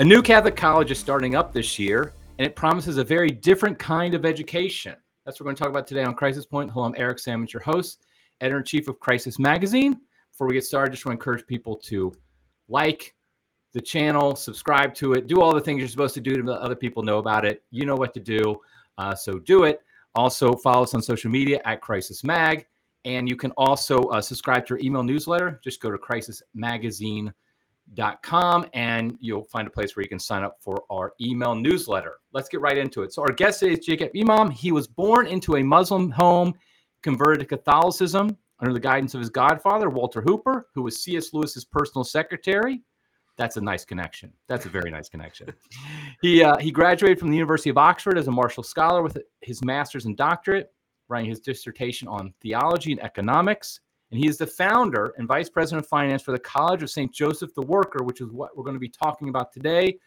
A new Catholic college is starting up this year, and it promises a very different kind of education. That's what we're going to talk about today on Crisis Point. Hello, I'm Eric Sammons, your host, editor in chief of Crisis Magazine. Before we get started, just want to encourage people to like the channel, subscribe to it, do all the things you're supposed to do to let other people know about it. You know what to do, uh, so do it. Also, follow us on social media at Crisis Mag, and you can also uh, subscribe to our email newsletter. Just go to crisismagazine.com and you'll find a place where you can sign up for our email newsletter. Let's get right into it. So, our guest today is Jacob Imam. He was born into a Muslim home, converted to Catholicism under the guidance of his godfather, Walter Hooper, who was C.S. Lewis's personal secretary. That's a nice connection. That's a very nice connection. He uh, he graduated from the University of Oxford as a Marshall Scholar with his master's and doctorate, writing his dissertation on theology and economics. And he is the founder and vice president of finance for the College of St. Joseph the Worker, which is what we're going to be talking about today.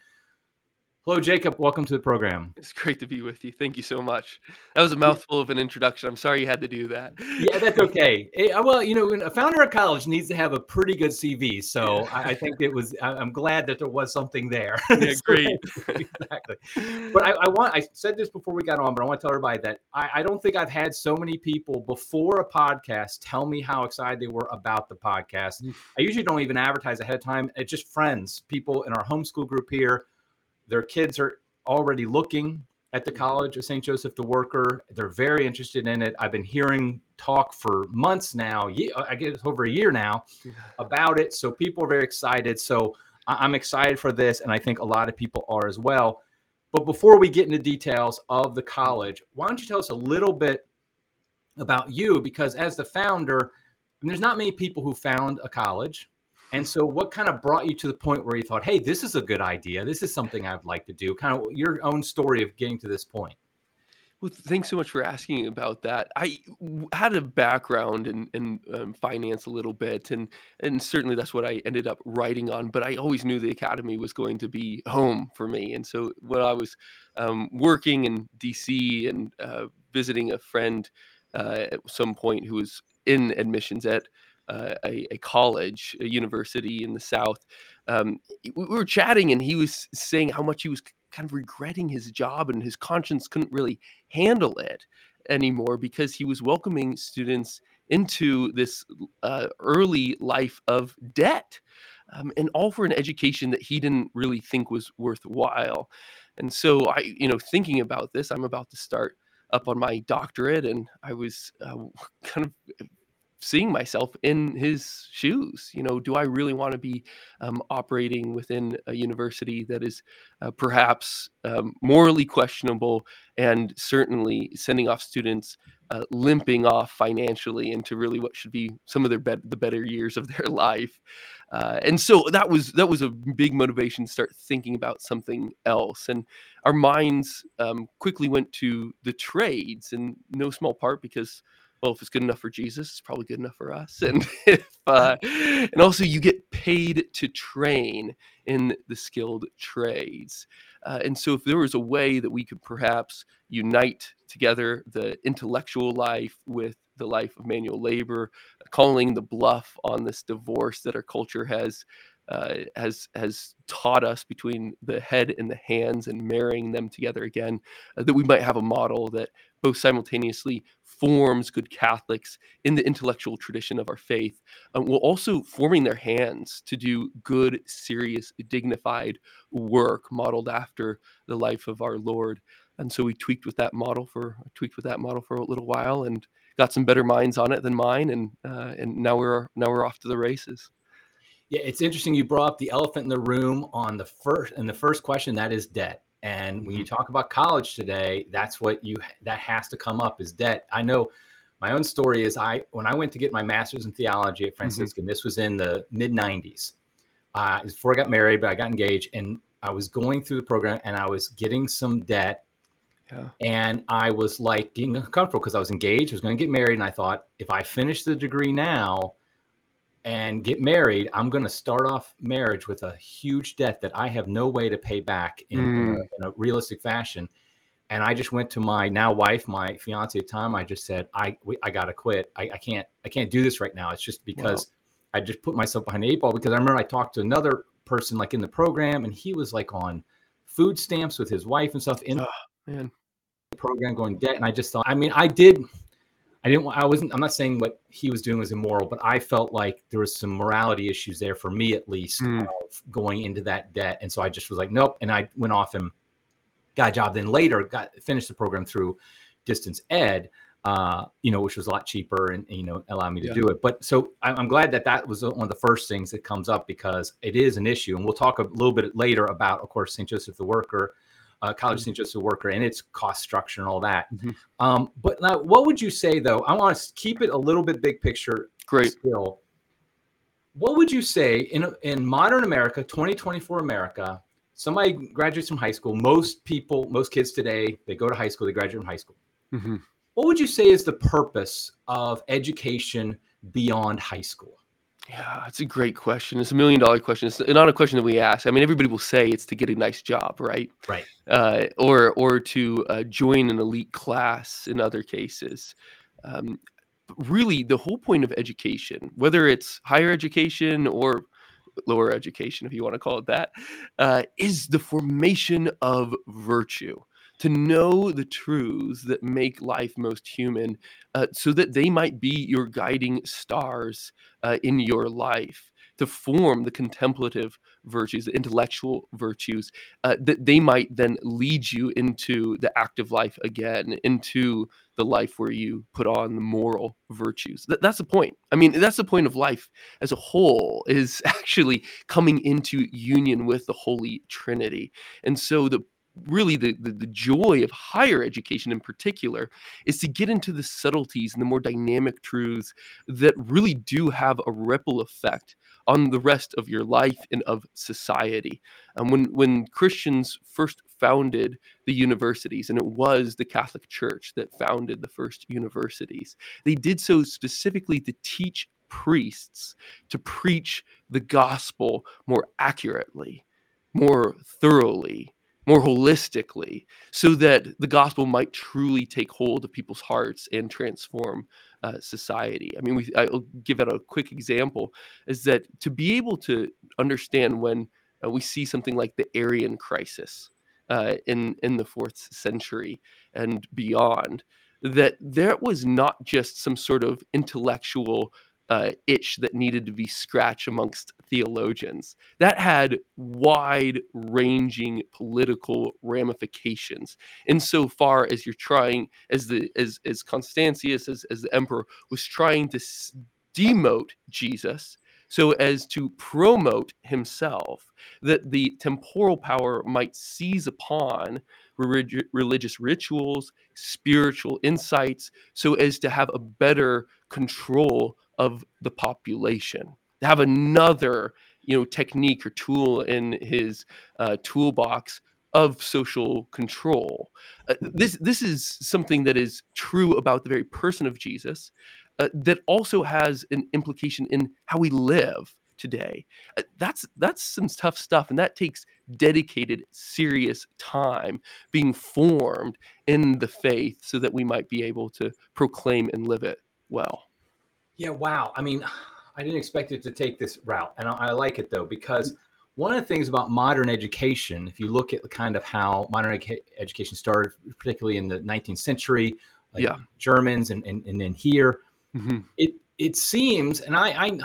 Hello, Jacob. Welcome to the program. It's great to be with you. Thank you so much. That was a mouthful of an introduction. I'm sorry you had to do that. Yeah, that's okay. Eh, uh, well, you know, a founder of college needs to have a pretty good CV. So I, I think it was. I'm glad that there was something there. Yeah, great. exactly. But I, I, want. I said this before we got on, but I want to tell everybody that I, I don't think I've had so many people before a podcast tell me how excited they were about the podcast. Mm. I usually don't even advertise ahead of time. It's just friends, people in our homeschool group here their kids are already looking at the College of St. Joseph the Worker. They're very interested in it. I've been hearing talk for months now, uh, I guess over a year now, about it. So people are very excited. So I'm excited for this, and I think a lot of people are as well. But before we get into details of the college, why don't you tell us a little bit about you? Because as the founder, there's not many people who found a college. And so, what kind of brought you to the point where you thought, hey, this is a good idea? This is something I'd like to do? Kind of your own story of getting to this point. Well, thanks so much for asking about that. I had a background in, in um, finance a little bit, and and certainly that's what I ended up writing on. But I always knew the academy was going to be home for me, and so when I was um, working in DC and uh, visiting a friend uh, at some point who was in admissions at uh, a, a, college, a university in the South. Um, we were chatting, and he was saying how much he was kind of regretting his job, and his conscience couldn't really handle it anymore because he was welcoming students into this uh, early life of debt. Um, and all for an education that he didn't really think was worthwhile. And so I, you know, thinking about this, I'm about to start up on my doctorate, and I was uh, kind of seeing myself in his shoes. You know, do I really want to be um, operating within a university that is uh, perhaps um, morally questionable and certainly sending off students uh, limping off financially into really what should be some of their be- the better years of their life? Uh, and so that was that was a big motivation to start thinking about something else. And our minds um, quickly went to the trades, in no small part because well, if it's good enough for Jesus, it's probably good enough for us. And if, uh, and also you get paid to train in the skilled trades. Uh, and so, if there was a way that we could perhaps unite together the intellectual life with the life of manual labor, calling the bluff on this divorce that our culture has uh, has has taught us between the head and the hands and marrying them together again, uh, that we might have a model that both simultaneously forms good Catholics in the intellectual tradition of our faith, um, while also forming their hands to do good, serious, dignified work modeled after the life of our Lord. And so we tweaked with that model for tweaked with that model for a little while and got some better minds on it than mine, and uh, and now we're now we're off to the races. Yeah, it's interesting you brought up the elephant in the room on the first and the first question that is debt. And when you mm-hmm. talk about college today, that's what you that has to come up is debt. I know my own story is I when I went to get my master's in theology at mm-hmm. Franciscan, mm-hmm. this was in the mid 90s. Uh, before I got married, but I got engaged and I was going through the program and I was getting some debt. Yeah. And I was like getting uncomfortable because I was engaged, I was going to get married, and I thought if I finish the degree now, and get married, I'm going to start off marriage with a huge debt that I have no way to pay back in, mm. in, a, realistic fashion. And I just went to my now wife, my fiance at the time. I just said, I I got to quit. I, I can't I can't do this right now. It's just because wow. I just put myself behind the eight ball because I remember I talked to another person like in the program, and he was like on food stamps with his wife and stuff in Oh, man. the program going debt. And I just thought, I mean, I did. I didn't. I wasn't. I'm not saying what he was doing was immoral, but I felt like there was some morality issues there for me, at least, Mm. of going into that debt. And so I just was like, nope. And I went off and got a job. Then later, got finished the program through distance ed, uh, you know, which was a lot cheaper and you know allowed me to Yeah. do it. But so I- I'm glad that that was one of the first things that comes up because it is an issue, and we'll talk a little bit later about, of course, St. Joseph the Worker, uh, College Mhm. St. Joseph Worker, and its cost structure and all that. Mhm. Um, but now, what would you say though? I want to keep it a little bit big picture Great. still. What would you say in in modern America, 2024 America? Somebody graduates from high school. Most people, most kids today, they go to high school. They graduate from high school. hmm What would you say is the purpose of education beyond high school? Yeah, it's a great question. It's a million dollar question. It's not a question that we ask. I mean, everybody will say it's to get a nice job, right? Right. Uh, or or to uh, join an elite class in other cases. Um, really, the whole point of education, whether it's higher education or lower education, if you want to call it that, uh, is the formation of virtue. To know the truths that make life most human, uh, so that they might be your guiding stars uh, in your life to form the contemplative virtues, the intellectual virtues, uh, that they might then lead you into the active life again, into the life where you put on the moral virtues. That, that's the point. I mean, that's the point of life as a whole is actually coming into union with the Holy Trinity. And so the really the, the the joy of higher education in particular is to get into the subtleties and the more dynamic truths that really do have a ripple effect on the rest of your life and of society. And when when Christians first founded the universities, and it was the Catholic Church that founded the first universities, they did so specifically to teach priests to preach the gospel more accurately, more thoroughly, more holistically, so that the gospel might truly take hold of people's hearts and transform uh, society. I mean, we, I'll give it a quick example is that to be able to understand when uh, we see something like the Arian crisis uh, in in the fourth century and beyond, that there was not just some sort of intellectual uh, itch that needed to be scratched amongst theologians. That had wide ranging political ramifications insofar as you're trying, as the as as Constantius, as, as the emperor, was trying to demote Jesus so as to promote himself, that the temporal power might seize upon relig- religious rituals, spiritual insights, so as to have a better control of the population, to have another you know technique or tool in his uh, toolbox of social control. Uh, this this is something that is true about the very person of Jesus, uh, that also has an implication in how we live today. Uh, that's that's some tough stuff, and that takes dedicated, serious time being formed in the faith, so that we might be able to proclaim and live it well. Yeah, wow. I mean, I didn't expect it to take this route, and I, I like it though because one of the things about modern education, if you look at kind of how modern edu- education started, particularly in the 19th century, like Yeah. Germans, and, and and then here, Mhm. it it seems, and I I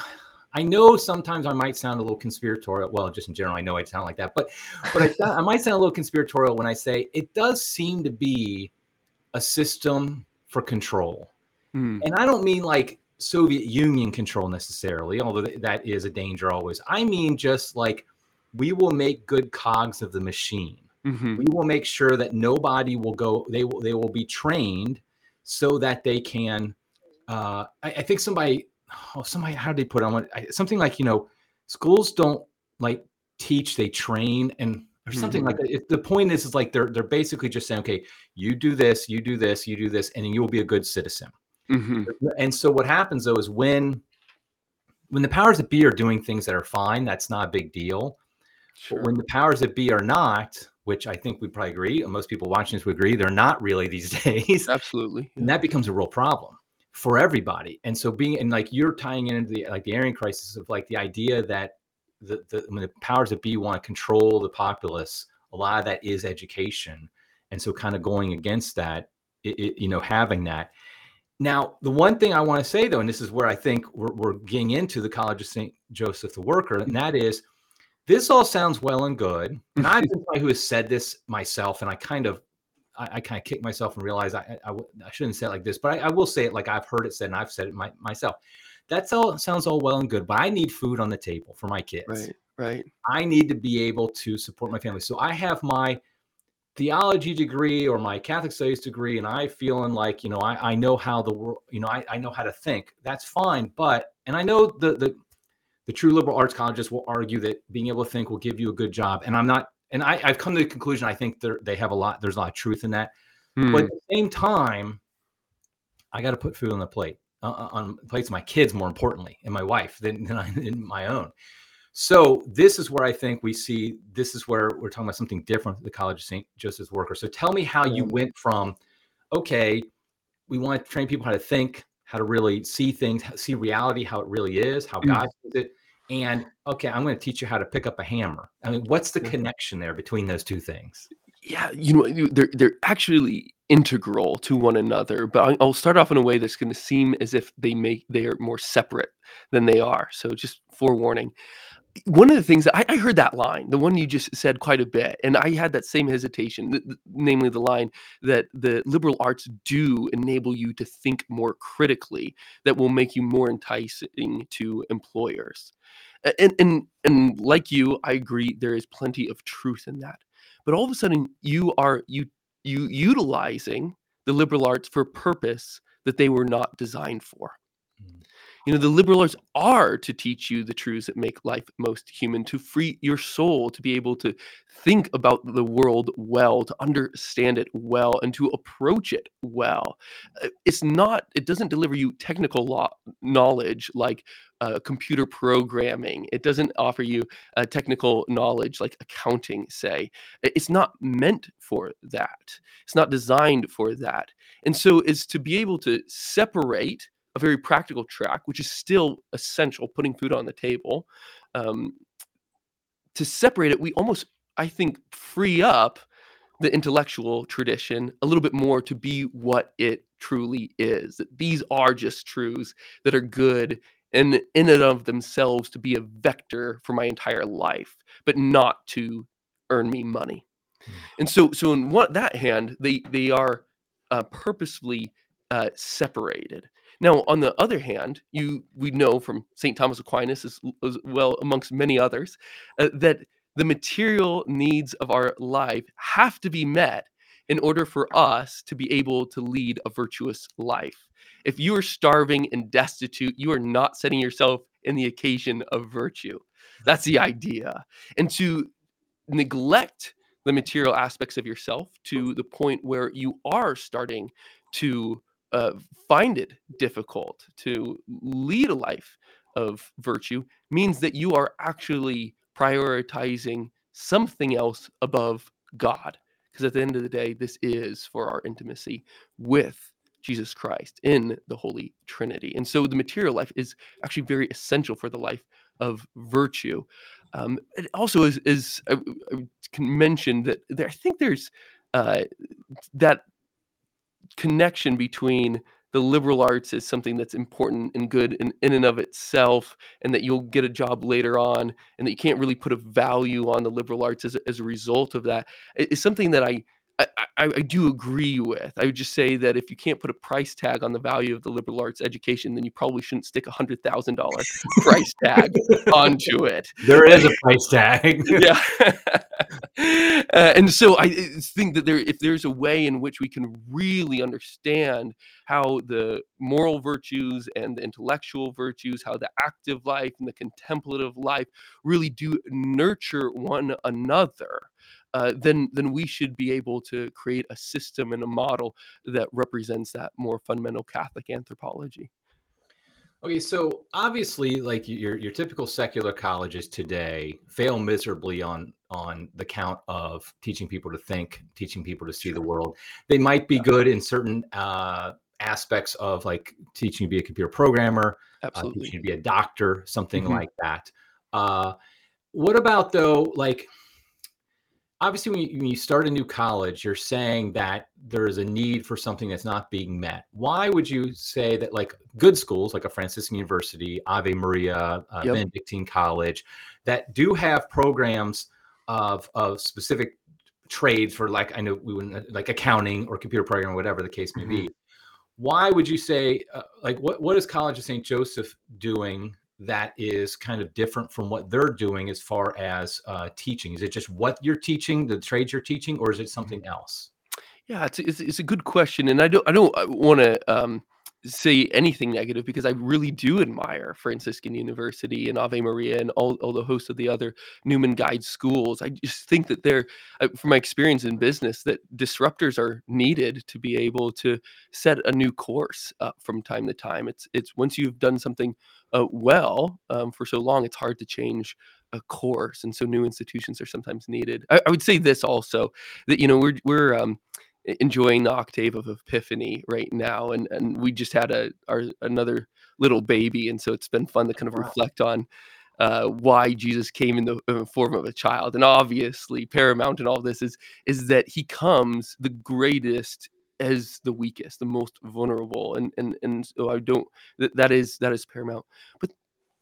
I know sometimes I might sound a little conspiratorial. Well, just in general, I know I sound like that, but but I, sound- I might sound a little conspiratorial when I say it does seem to be a system for control. Mm. And I don't mean like Soviet Union control necessarily, although that is a danger always. I mean just like we will make good cogs of the machine. Mhm. We will make sure that nobody will go. They will. They will be trained so that they can. Uh, I, I think somebody. Oh, somebody. How did they put it? on? Something like you know, schools don't like teach; they train, and or something like that. If the point is, is like they're they're basically just saying, okay, you do this, you do this, you do this, and then you will be a good citizen. Mhm. And so what happens though is when when the powers that be are doing things that are fine, that's not a big deal. Sure. But when the powers that be are not, which I think we probably agree, most people watching this would agree, they're not really these days. Absolutely. and that becomes a real problem for everybody. And so being and like you're tying into the like the Arian crisis of like the idea that the, the when the powers that be want to control the populace, a lot of that is education, and so kind of going against that, it, it, you know, having that. Now, the one thing I want to say though, and this is where I think we're, we're getting into the College of St. Joseph the Worker, and that is this all sounds well and good. And I've been somebody who has said this myself, and I kind of I, I kind of kick myself and realize I, I, I, shouldn't say it like this, but I, I, will say it like I've heard it said and I've said it my, myself. That's all sounds all well and good, but I need food on the table for my kids. Right. Right. I need to be able to support my family. So I have my theology degree or my Catholic studies degree, and I feeling like, you know, I, I know how the world, you know, I, I know how to think. That's fine. But, and I know the, the, the true liberal arts colleges will argue that being able to think will give you a good job. And I'm not and I, I've come to the conclusion I think they have a lot. There's a lot of truth in that. Hmm. But at the same time, I got to put food on the plate, uh, uh, on plates of my kids more importantly, and my wife than, than I, in my own. So this is where I think we see. This is where we're talking about something different. The College of St. Joseph's Worker. So tell me how you went from, okay, we want to train people how to think, how to really see things, see reality, how it really is, how mm. God sees it and okay, I'm going to teach you how to pick up a hammer. I mean, what's the connection there between those two things? Yeah, you know, they're they're actually integral to one another. But I'll start off in a way that's going to seem as if they make they are more separate than they are. So just forewarning. One of the things that I, I heard that line, the one you just said quite a bit, and I had that same hesitation, th- namely the line that the liberal arts do enable you to think more critically, that will make you more enticing to employers and and and like you i agree there is plenty of truth in that but all of a sudden you are you you utilizing the liberal arts for a purpose that they were not designed for mm. You know the liberal arts are to teach you the truths that make life most human to free your soul to be able to think about the world well to understand it well and to approach it well uh, it's not it doesn't deliver you technical law knowledge like uh, computer programming. It doesn't offer you uh, technical knowledge like accounting, say. It's not meant for that. It's not designed for that. And so it's to be able to separate a very practical track, which is still essential, putting food on the table. Um, to separate it, we almost, I think, free up the intellectual tradition a little bit more to be what it truly is. That these are just truths that are good and in and of themselves to be a vector for my entire life, but not to earn me money. Mm. And so, so in what that hand, they they are uh, purposefully uh, separated. Now, on the other hand, you we know from Saint Thomas Aquinas as, as well, amongst many others, uh, that the material needs of our life have to be met in order for us to be able to lead a virtuous life. If you are starving and destitute, you are not setting yourself in the occasion of virtue. That's the idea. And to neglect the material aspects of yourself to the point where you are starting to uh, find it difficult to lead a life of virtue means that you are actually prioritizing something else above God. Because at the end of the day, this is for our intimacy with Jesus Christ in the Holy Trinity. And so the material life is actually very essential for the life of virtue. Um, it also is, is I, I can mention that there, I think there's uh, that connection between the liberal arts is something that's important and good in, in and of itself, and that you'll get a job later on, and that you can't really put a value on the liberal arts as, as a result of that. It's something that I I, I, I, do agree with. I would just say that if you can't put a price tag on the value of the liberal arts education, then you probably shouldn't stick a hundred thousand dollar price tag onto it. There is a price tag. yeah, uh, and so I think that there, if there's a way in which we can really understand how the moral virtues and the intellectual virtues, how the active life and the contemplative life really do nurture one another uh, then then we should be able to create a system and a model that represents that more fundamental Catholic anthropology. Okay, so obviously, like your your typical secular colleges today fail miserably on on the count of teaching people to think, teaching people to see the world. They might be good in certain uh, aspects of like teaching to be a computer programmer, uh, teaching to be a doctor, something mm-hmm. like that. Uh, what about though, like? Obviously, when you, when you start a new college, you're saying that there is a need for something that's not being met. Why would you say that, like good schools, like a Franciscan University, Ave Maria, uh, Yep. Benedictine College, that do have programs of of specific trades for, like I know we wouldn't like accounting or computer programming, whatever the case may be. Why would you say, uh, like, what what is College of St. Joseph doing that is kind of different from what they're doing as far as uh, teaching? Is it just what you're teaching, the trades you're teaching, or is it something else? Yeah, it's it's, it's a good question, and I don't I don't want to um, say anything negative because I really do admire Franciscan University and Ave Maria and all, all the hosts of the other Newman Guide schools. I just think that they're, uh, from my experience in business, that disruptors are needed to be able to set a new course from time to time. It's it's once you've done something uh, well um, for so long, it's hard to change a course, and so new institutions are sometimes needed. I, I would say this also that you know we're we're um, enjoying the octave of epiphany right now and and we just had a our another little baby and so it's been fun to kind of reflect on uh, why Jesus came in the uh, form of a child and obviously paramount in all this is is that he comes the greatest as the weakest the most vulnerable and and and so I don't that, that is that is paramount. But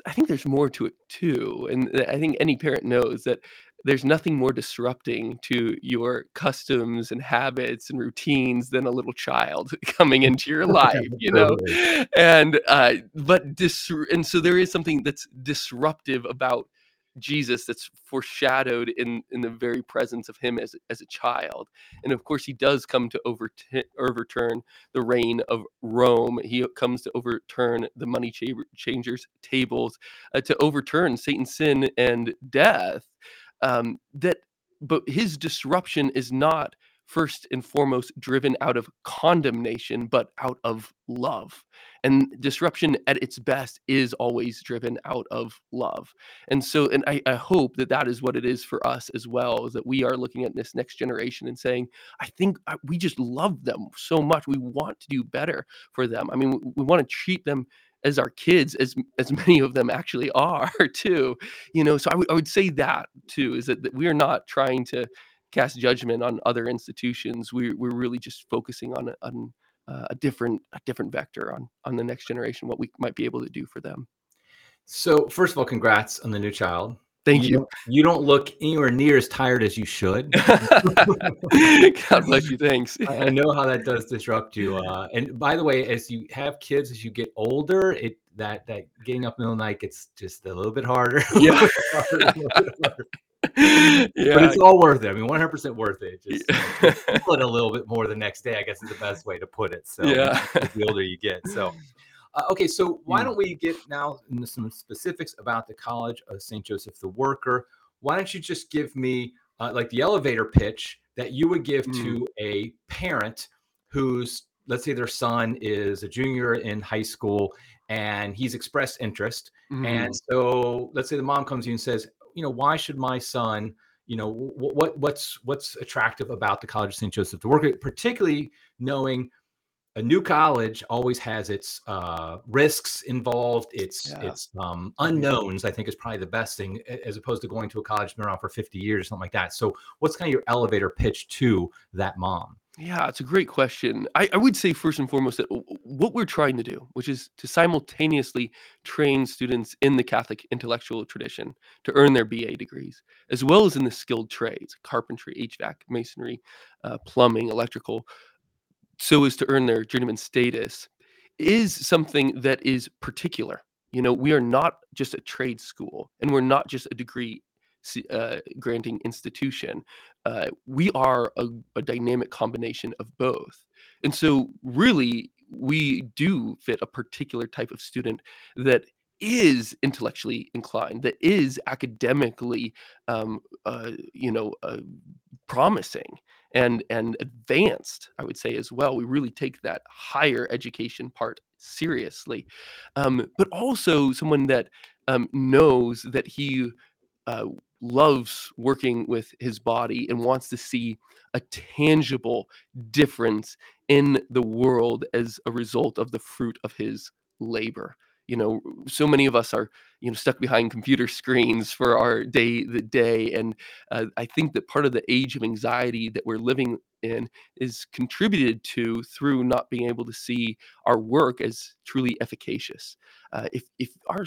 I think there's more to it too and I think any parent knows that there's nothing more disrupting to your customs and habits and routines than a little child coming into your life you know? And uh but dis- and so there is something that's disruptive about jesus that's foreshadowed in in the very presence of him as as a child. And of course he does come to overt- overturn the reign of rome. He comes to overturn the money cha- changers tables uh, to overturn satan's sin and death. Um, that but his disruption is not first and foremost driven out of condemnation but out of love and disruption at its best is always driven out of love. And so and I, I hope that that is what it is for us as well is that we are looking at this next generation and saying i think uh, we just love them so much. We want to do better for them. I mean we, we want to treat them as our kids as as many of them actually are too you know? So I would say that too is that, that we are not trying to cast judgment on other institutions. We, we're really just focusing on on uh, a different a different vector on on the next generation what we might be able to do for them So, first of all, congrats on the new child. thank you don't- You don't look anywhere near as tired as you should. god bless you thanks I I know how that does disrupt you. Uh, and by the way, as you have kids, as you get older, it that that getting up in the middle of the night gets just a little bit harder. Yeah. little bit harder, a little bit harder. But it's all worth it. I mean, 100% worth it. Just Yeah. feel it a little bit more the next day, I guess is the best way to put it. So Yeah. the older you get. So uh, okay, so why Mm. don't we get now into some specifics about the College of St. Joseph the Worker? Why don't you just give me uh, like the elevator pitch that you would give Mm. to a parent who's let's say their son is a junior in high school and he's expressed interest Mhm. and so let's say the mom comes to you and says, you know, why should my son, you know, what, what what's what's attractive about the College of St. Joseph to work, at, particularly knowing a new college always has its uh, risks involved, its Yeah. its um, unknowns. I think is probably the best thing, as opposed to going to a college that's been around for 50 years or something like that. So, what's kind of your elevator pitch to that mom? Yeah, it's a great question. I, I would say first and foremost that what we're trying to do, which is to simultaneously train students in the Catholic intellectual tradition to earn their BA degrees, as well as in the skilled trades, carpentry, HVAC, masonry, uh, plumbing, electrical, so as to earn their journeyman status, is something that is particular. You know, we are not just a trade school, and we're not just a degree uh, granting institution. Uh, we are a, a dynamic combination of both. And so, really, we do fit a particular type of student that is intellectually inclined, that is academically, um, uh, you know, uh, promising and and advanced. I would say as well. We really take that higher education part seriously, um, but also someone that um, knows that he uh, loves working with his body and wants to see a tangible difference in the world as a result of the fruit of his labor. You know so many of us are you know stuck behind computer screens for our day the day and uh, i think that part of the age of anxiety that we're living in is contributed to through not being able to see our work as truly efficacious. Uh, if if our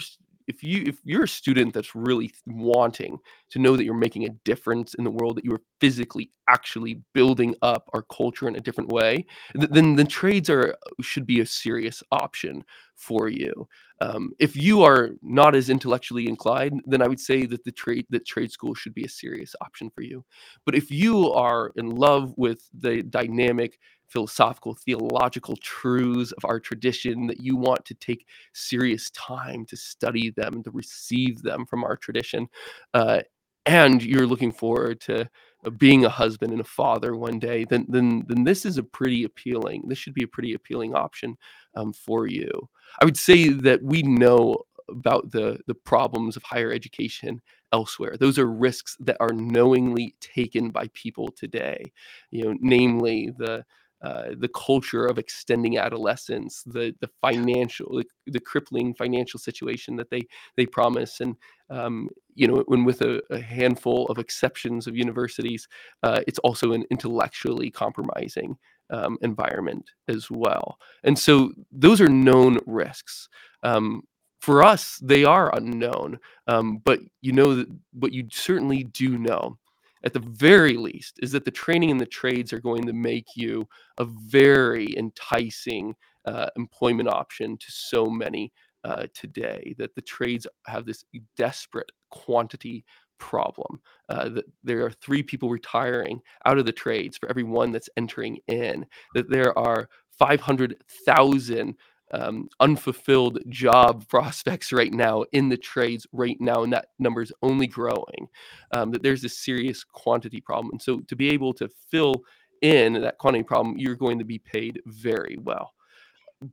if you if you're a student that's really wanting to know that you're making a difference in the world that you are physically actually building up our culture in a different way then the trades are should be a serious option for you. Um, if you are not as intellectually inclined then i would say that the trade that trade school should be a serious option for you. But if you are in love with the dynamic philosophical, theological truths of our tradition, that you want to take serious time to study them, to receive them from our tradition. Uh, and you're looking forward to uh, being a husband and a father one day, then then then this is a pretty appealing. This should be a pretty appealing option um, for you. I would say that we know about the the problems of higher education elsewhere. Those are risks that are knowingly taken by people today. You know, namely the uh, the culture of extending adolescence, the the financial, the, the, crippling financial situation that they they promise, and um, you know, when with a, a, handful of exceptions of universities, uh, it's also an intellectually compromising um, environment as well. And so those are known risks. Um, for us, they are unknown, um, but you know what you certainly do know at the very least, is that the training and the trades are going to make you a very enticing uh, employment option to so many uh, today. That the trades have this desperate quantity problem. Uh, that there are three people retiring out of the trades for every one that's entering in. That there are 500,000 um, unfulfilled job prospects right now in the trades right now, and that number is only growing. Um, that there's a serious quantity problem, and so to be able to fill in that quantity problem, you're going to be paid very well.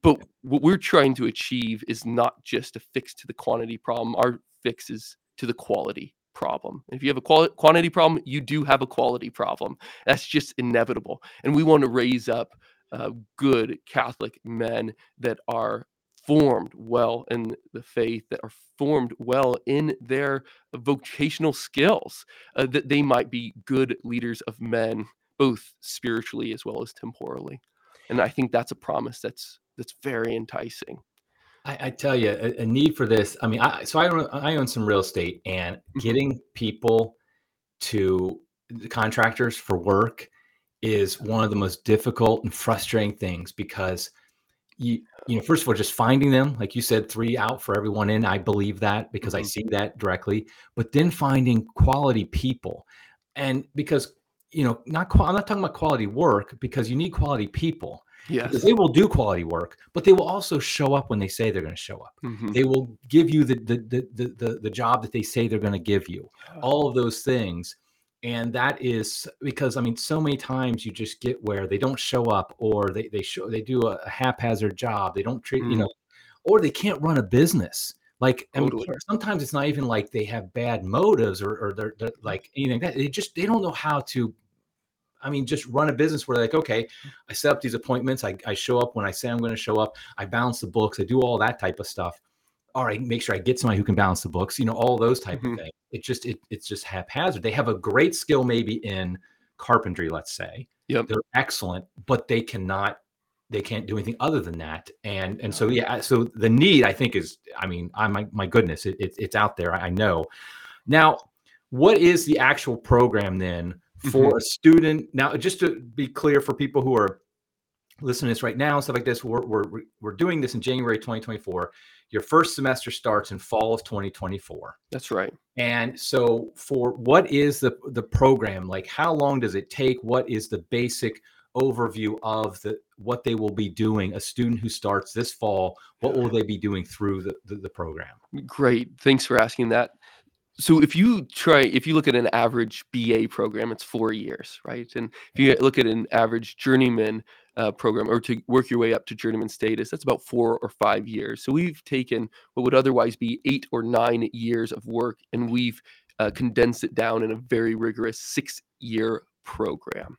But what we're trying to achieve is not just a fix to the quantity problem. Our fix is to the quality problem. If you have a quali- quantity problem, you do have a quality problem. That's just inevitable. And we want to raise up uh, good Catholic men that are formed well in the faith, that are formed well in their vocational skills, uh, that they might be good leaders of men, both spiritually as well as temporally. And I think that's a promise that's that's very enticing. I, I tell you, a, a, need for this. I mean, I, so I own, I own some real estate, and mm-hmm. getting people to the contractors for work is one of the most difficult and frustrating things because you you know first of all just finding them like you said three out for everyone in i believe that because mm-hmm. i see that directly but then finding quality people and because you know not i'm not talking about quality work because you need quality people Yes. Because they will do quality work, but they will also show up when they say they're going to show up. Mm-hmm. They will give you the the, the the the the job that they say they're going to give you. All of those things and that is because i mean so many times you just get where they don't show up or they they show they do a, haphazard job they don't treat mm. you know or they can't run a business like totally. I mean, sometimes it's not even like they have bad motives or, or they're, they're like anything that they just they don't know how to I mean, just run a business where like, okay, I set up these appointments. I, I show up when I say I'm going to show up. I balance the books. I do all that type of stuff all right, make sure I get somebody who can balance the books, you know, all those type mm-hmm. of things. It just it, it's just haphazard. They have a great skill maybe in carpentry, let's say. Yep. They're excellent, but they cannot they can't do anything other than that. And and so yeah, so the need I think is I mean, I my my goodness, it, it it's out there. I know. Now, what is the actual program then for mm-hmm. a student? Now, just to be clear for people who are listening to this right now, stuff like this, we're, we're, we're doing this in January 2024 your first semester starts in fall of 2024 that's right. And so for what is the the program? Like how long does it take? What is the basic overview of the what they will be doing? A student who starts this fall what will they be doing through the, the, the program? Great. Thanks for asking that. So if you try if you look at an average ba program it's four years right? And if you look at an average journeyman uh, program or to work your way up to journeyman status, that's about four or five years. So we've taken what would otherwise be eight or nine years of work and we've uh, condensed it down in a very rigorous six year program.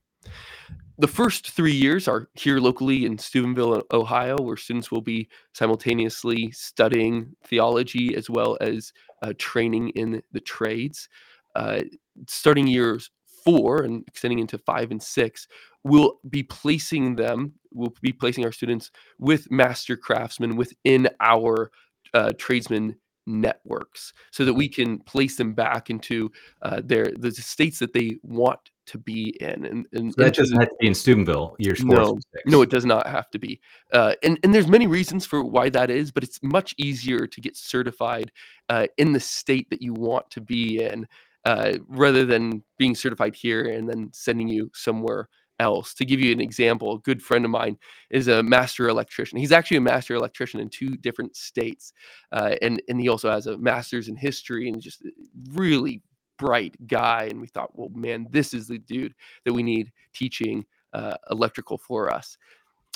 the first three years are here locally in Steubenville, Ohio, where students will be simultaneously studying theology as well as uh, training in the trades. Uh, starting years four and extending into five and six, we'll be placing them, we'll be placing our students with master craftsmen within our uh, tradesmen networks so that we can place them back into uh, their the states that they want to be in. And, and so that doesn't have to be in Steubenville. Years no, no, it does not have to be. Uh, and and there's many reasons for why that is, but it's much easier to get certified uh, in the state that you want to be in uh, rather than being certified here and then sending you somewhere else. To give you an example, a good friend of mine is a master electrician. He's actually a master electrician in two different states, uh, and and he also has a master's in history and just really bright guy. And we thought, well, man, this is the dude that we need teaching uh, electrical for us.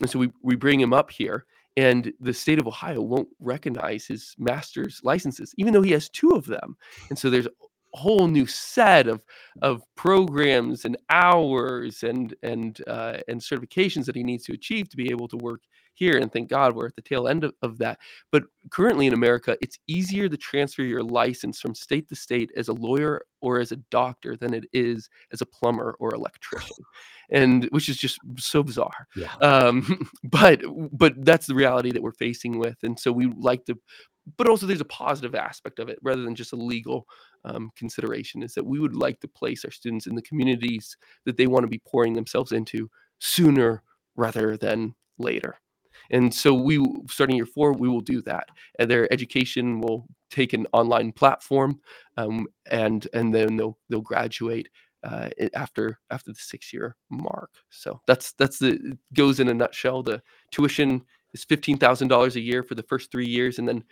And so we we bring him up here. And the state of Ohio won't recognize his master's licenses, even though he has two of them. And so there's whole new set of of programs and hours and and uh, and certifications that he needs to achieve to be able to work here and thank god we're at the tail end of, of that but currently in america it's easier to transfer your license from state to state as a lawyer or as a doctor than it is as a plumber or electrician and which is just so bizarre yeah. um, but but that's the reality that we're facing with and so we like to but also there's a positive aspect of it rather than just a legal um, consideration is that we would like to place our students in the communities that they want to be pouring themselves into sooner rather than later. And so we starting year four we will do that. And their education will take an online platform um, and and then they'll they'll graduate uh, after after the six year mark. So that's that's the goes in a nutshell. The tuition is $15000 a year for the first three years and then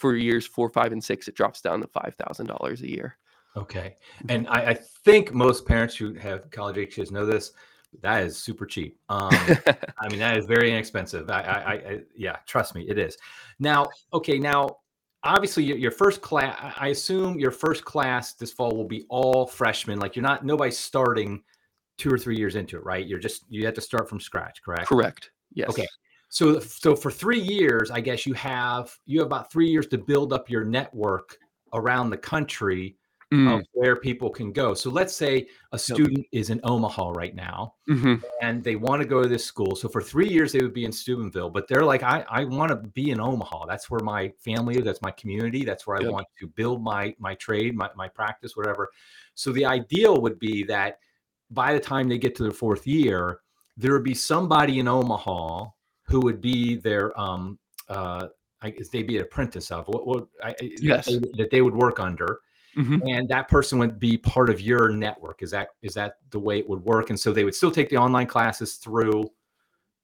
for years four, five, and six, it drops down to five thousand dollars a year. Okay, and I, I, think most parents who have college age kids know this. That is super cheap. Um, I mean, that is very inexpensive. I, I, I, yeah, trust me, it is. Now, okay, now obviously your, your first class. I assume your first class this fall will be all freshmen. Like you're not nobody's starting two or three years into it, right? You're just you have to start from scratch, correct? Correct. Yes. Okay. So, so for three years, I guess you have you have about three years to build up your network around the country mm. of where people can go. So let's say a student is in Omaha right now mm-hmm. and they want to go to this school. So for three years they would be in Steubenville, but they're like, I, I want to be in Omaha. That's where my family is. That's my community. That's where I yep. want to build my my trade, my, my practice, whatever. So the ideal would be that by the time they get to their fourth year, there would be somebody in Omaha who would be their um uh I guess they'd be an apprentice of what, what I, yes. that, they, that they would work under. Mm-hmm. and that person would be part of your network is that is that the way it would work and so they would still take the online classes through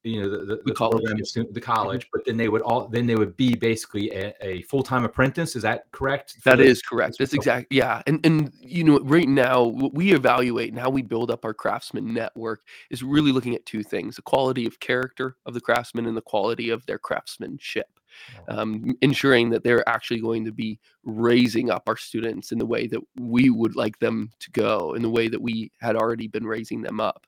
you know the, the, the college, program, the college mm-hmm. but then they would all then they would be basically a, a full-time apprentice is that correct? That is correct. that's exactly yeah and and you know right now what we evaluate and how we build up our craftsman network is really looking at two things the quality of character of the craftsman and the quality of their craftsmanship. Um, ensuring that they're actually going to be raising up our students in the way that we would like them to go in the way that we had already been raising them up.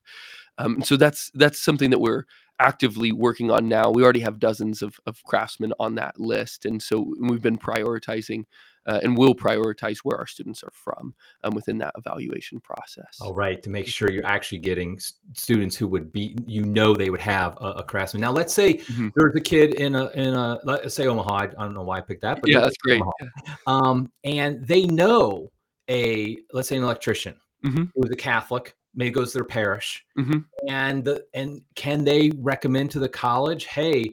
Um, so that's that's something that we're actively working on now. We already have dozens of, of craftsmen on that list. And so we've been prioritizing uh, and will prioritize where our students are from um, within that evaluation process. All right, to make sure you're actually getting students who would be, you know, they would have a, a craftsman. Now, let's say mm-hmm. there's a kid in a in a let's say Omaha. I don't know why I picked that, but yeah, that's great. Um, and they know a let's say an electrician mm-hmm. who's a Catholic maybe goes to their parish. Mm-hmm. and the, and can they recommend to the college hey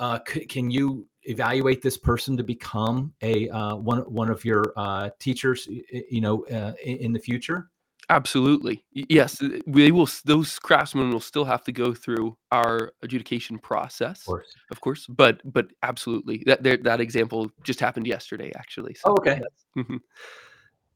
uh, c- can you evaluate this person to become a uh, one one of your uh, teachers you know uh, in the future? Absolutely. Yes we will those craftsmen will still have to go through our adjudication process. Of course, of course but but absolutely. That that example just happened yesterday actually so, oh, okay. mm-hmm.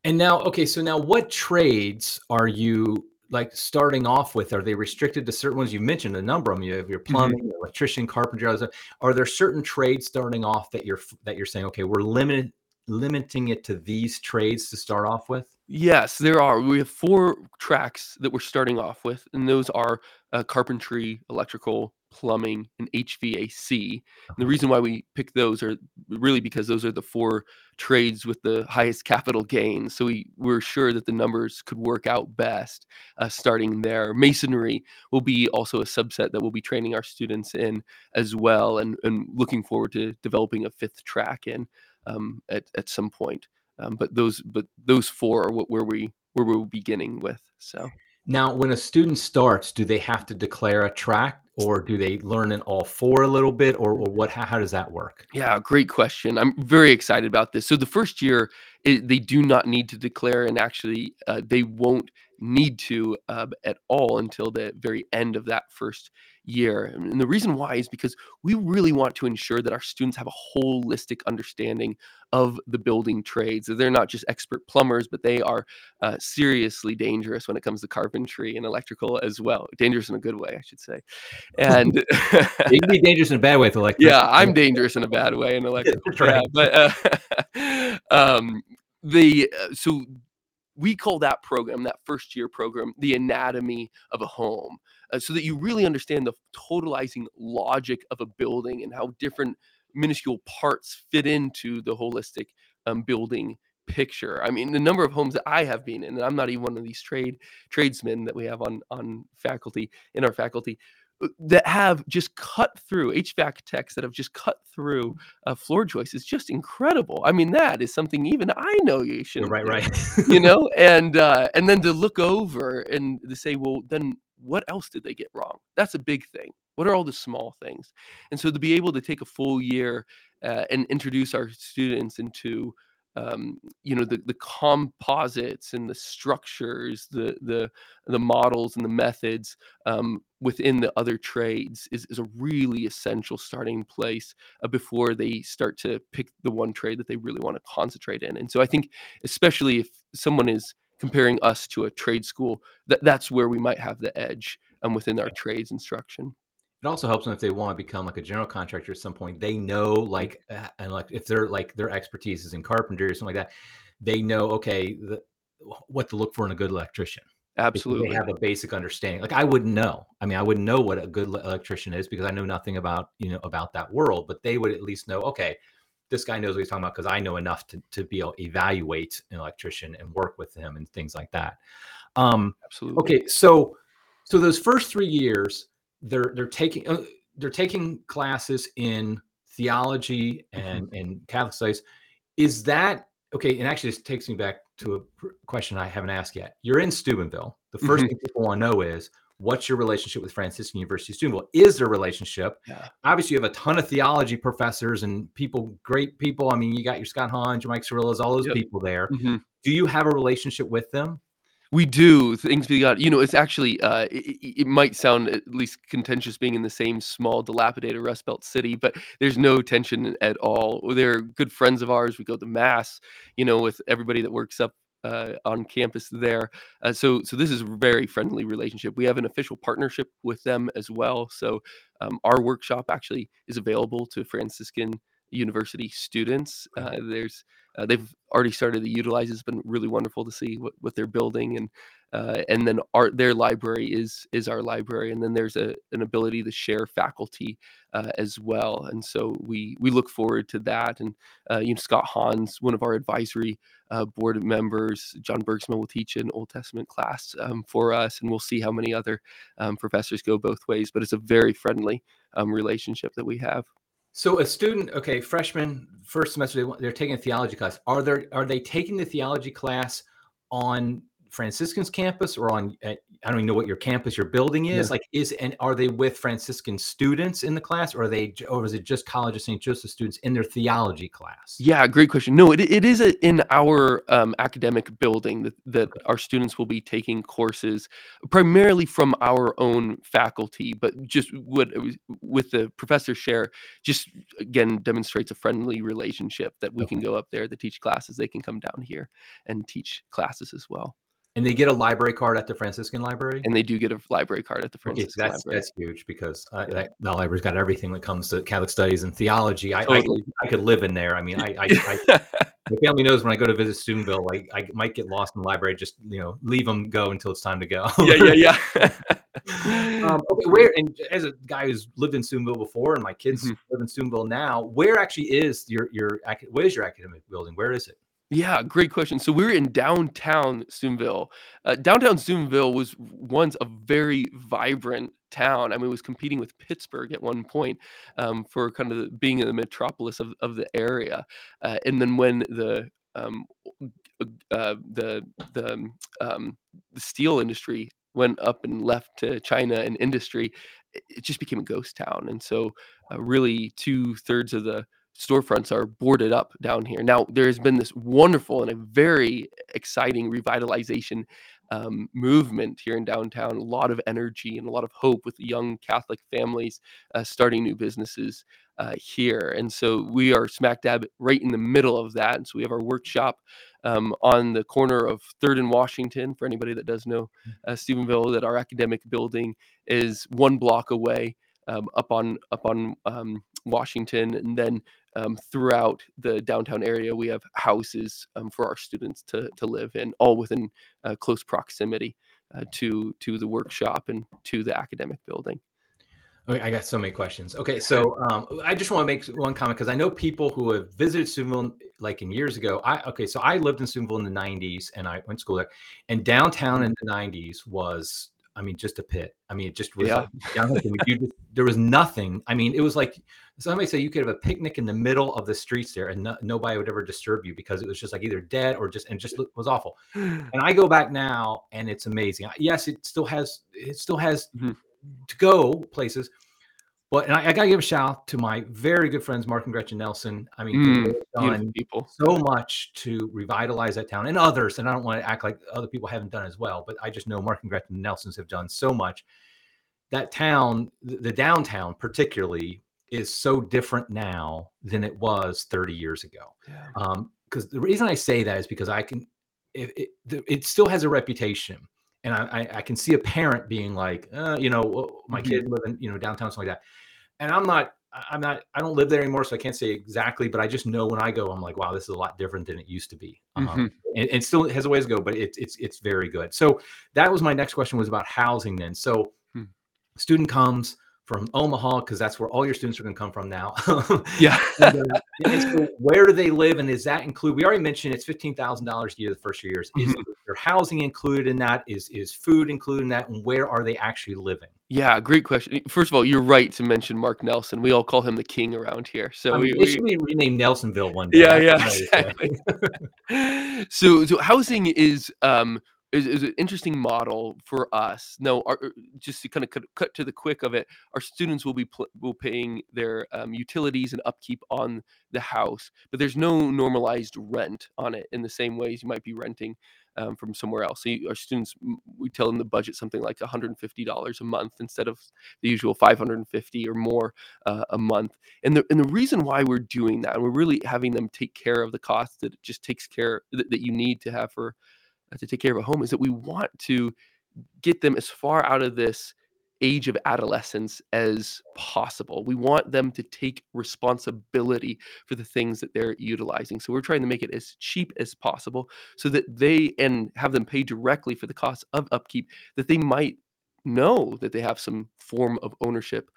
and now okay so now what trades are you like starting off with? Are they restricted to certain ones? You mentioned a number of them. You have your mm-hmm. plumbing, mm-hmm. electrician, carpenter. Are there certain trades starting off that you're that you're saying, okay, we're limited limiting it to these trades to start off with? Yes, there are. We have four tracks that we're starting off with, and those are uh, carpentry, electrical, plumbing, and HVAC. And the reason why we pick those are really because those are the four trades with the highest capital gains. So we we're sure that the numbers could work out best uh, starting there. Masonry will be also a subset that we'll be training our students in as well, and and looking forward to developing a fifth track in um, at at some point. Um, but those but those four are what where we where we're beginning with. So Now, when a student starts, do they have to declare a track or do they learn in all four a little bit or, or what, how, how does that work? Yeah, great question. I'm very excited about this. So the first year, it, they do not need to declare, and actually, uh, they won't need to uh, at all until the very end of that first year. And the reason why is because we really want to ensure that our students have a holistic understanding of the building trades. That they're not just expert plumbers, but they are uh, seriously dangerous when it comes to carpentry and electrical as well. Dangerous in a good way, I should say. And It can be dangerous in a bad way with electricity. yeah, I'm dangerous in a bad way in electrical. That's Yeah, but uh, um, the uh, so we call that program, that first year program, the anatomy of a home, uh, so that you really understand the totalizing logic of a building and how different minuscule parts fit into the holistic um, building picture. I mean, the number of homes that I have been in, and I'm not even one of these trade tradesmen that we have on on faculty in our faculty that have just cut through HVAC techs that have just cut through uh, floor joists is just incredible. I mean, that is something even I know you shouldn't right, do right. you know and uh and then to look over and to say well then what else did they get wrong that's a big thing what are all the small things and so to be able to take a full year uh, and introduce our students into um, you know the, the composites and the structures the the the models and the methods um, within the other trades is, is a really essential starting place uh, before they start to pick the one trade that they really want to concentrate in. And so i think especially if someone is comparing us to a trade school that that's where we might have the edge um, within our trades instruction It also helps them if they want to become like a general contractor at some point. They know like uh, and like if they're like their expertise is in carpentry or something like that, they know okay the, what to look for in a good electrician. absolutely They have a basic understanding. Like I wouldn't know. I mean, I wouldn't know what a good electrician is because I know nothing about you know about that world. But they would at least know. Okay, this guy knows what he's talking about because I know enough to to be able to evaluate an electrician and work with him and things like that. Um, absolutely Okay, so so those first three years, they're they're taking uh, they're taking classes in theology and and Catholic studies. Is that okay? And actually, this takes me back to a question I haven't asked yet. You're in Steubenville. The 1st Mhm. thing people want to know is what's your relationship with Franciscan University of Steubenville? Is there a relationship? yeah Obviously, you have a ton of theology professors and people, great people. I mean, you got your Scott Hahn, your Mike Sirillas, all those Yep. people there. Mhm. Do you have a relationship with them? We do things we got. You know, it's actually uh, it, it might sound at least contentious being in the same small, dilapidated Rust Belt city, but there's no tension at all. They're good friends of ours. We go to mass, you know, with everybody that works up uh, on campus there. Uh, so, so this is a very friendly relationship. We have an official partnership with them as well. So, um, our workshop actually is available to Franciscan University students. Uh, there's uh, they've already started to utilize. it. It's been really wonderful to see what, what they're building, and uh, and then our their library is is our library, and then there's a an ability to share faculty uh, as well, and so we we look forward to that. And uh, you know, Scott Hahn's, one of our advisory uh, board members, John Bergsma will teach an Old Testament class um, for us, and we'll see how many other um, professors go both ways. But it's a very friendly um, relationship that we have. So a student, okay, freshman, first semester, they, they're taking a theology class. Are there are they taking the theology class on Franciscan's campus or on? uh, I don't even know what your campus, your building is. Yeah. Like, is and are they with Franciscan students in the class, or are they, or is it just College of St. Joseph students in their theology class? Yeah, great question. No, it, it is a, in our um, academic building that, that our students will be taking courses primarily from our own faculty, but just what with the professor share, just again demonstrates a friendly relationship that we can go up there to teach classes. They can come down here and teach classes as well. And they get a library card at the Franciscan library. And they do get a library card at the Franciscan so that's Library. that's huge because uh, that, the library's got everything that comes to Catholic studies and theology. I, I, Totally. could, I could live in there. I mean, I, I, I My family knows when I go to visit Steubenville, like I might get lost in the library. Just you know, leave them go until it's time to go. yeah, yeah, yeah. um, okay, where and as a guy who's lived in Steubenville before, and my kids mm-hmm. live in Steubenville now, where actually is your your what is your academic building? Where is it? Yeah, great question. So we're in downtown Steubenville. Uh, downtown Steubenville was once a very vibrant town. I mean, it was competing with Pittsburgh at one point um, for kind of being in the metropolis of, of the area. Uh, and then when the um, uh, the the um, the steel industry went up and left to China and industry, it just became a ghost town. And so, uh, really, two thirds of the storefronts are boarded up down here. Now, there has been this wonderful and a very exciting revitalization um, movement here in downtown. A lot of energy and a lot of hope with young Catholic families uh, starting new businesses uh, here. And so we are smack dab right in the middle of that. And so we have our workshop um, on the corner of Third and Washington. For anybody that does know mm. uh, Steubenville, that our academic building is one block away. Um, up on up on um, Washington, and then um, throughout the downtown area, we have houses um, for our students to, to live in, all within uh, close proximity uh, to to the workshop and to the academic building. Okay, I got so many questions. Okay, so um, I just want to make one comment because I know people who have visited Steubenville like in years ago. I okay, so I lived in Steubenville in the '90s and I went to school there, and downtown in the '90s was I mean, just a pit. I mean, it just was yeah. like, just, there was nothing. I mean, it was like somebody say you could have a picnic in the middle of the streets there and no, nobody would ever disturb you because it was just like either dead or just and just was awful. And I go back now and it's amazing. Yes, it still has it still has mm-hmm. to go places, but and I, I got to give a shout out to my very good friends, Mark and Gretchen Nelson. I mean, mm, done people. so much to revitalize that town and others. And I don't want to act like other people haven't done as well, but I just know Mark and Gretchen Nelsons have done so much. That town, the downtown particularly, is so different now than it was 30 years ago. Because um, the reason I say that is because I can, it, it, it still has a reputation and I, I, can see a parent being like, uh, you know, my mm-hmm. kid living, you know, downtown, something like that. And I'm not, I'm not, I don't live there anymore, so I can't say exactly, but I just know when I go, I'm like, wow, this is a lot different than it used to be. Um, mm-hmm. and, and still has a ways to go, but it's it's it's very good. So that was my next question was about housing. Then, so hmm. student comes, from Omaha because that's where all your students are going to come from now. yeah. and, uh, and so where do they live, and does that include? We already mentioned it's fifteen thousand dollars a year the first few years. Is mm-hmm. their housing included in that? Is is food included in that? And where are they actually living? Yeah, great question. First of all, you're right to mention Mark Nelson. We all call him the king around here. So I mean, we, should be renamed Nelsonville one day. Yeah, yeah. Exactly. so, so housing is um, is, is an interesting model for us. No, our, er, just to kind of cut, cut, to the quick of it, our students will be pl- will paying their um, utilities and upkeep on the house, but there's no normalized rent on it in the same ways you might be renting um, from somewhere else. So you, our students, we tell them the budget something like $150 a month instead of the usual 550 or more uh, a month. And the and the reason why we're doing that, and we're really having them take care of the costs that it just takes care that, that you need to have for uh, Uh, to take care of a home is that we want to get them as far out of this age of adolescence as possible. We want them to take responsibility for the things that they're utilizing. So we're trying to make it as cheap as possible so that they and have them pay directly for the cost of upkeep that they might know that they have some form of ownership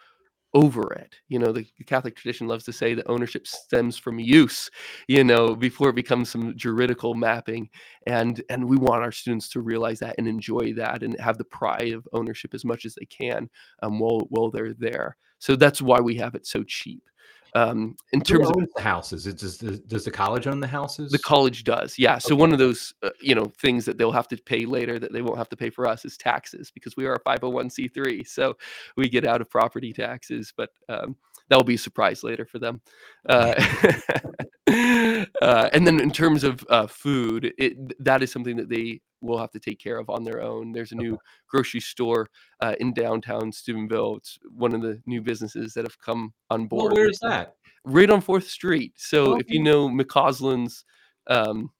over it. You know, the, Catholic tradition loves to say that ownership stems from use, you know, before it becomes some juridical mapping. And and we want our students to realize that and enjoy that and have the pride of ownership as much as they can um, while while they're there. So that's why we have it so cheap. Um, in terms of the houses, it does, does the college own the houses? The college does, yeah. So okay. one of those, uh, you know, things that they'll have to pay later that they won't have to pay for us is taxes because we are a 501c3, so we get out of property taxes. But um, that will be a surprise later for them. Uh, uh, and then in terms of uh, food, it, that is something that they will have to take care of on their own. There's a new grocery store uh, in downtown Steubenville. It's one of the new businesses that have come on board. Well, where's that? Right on Fourth Street. So okay. if you know McCausland's, um,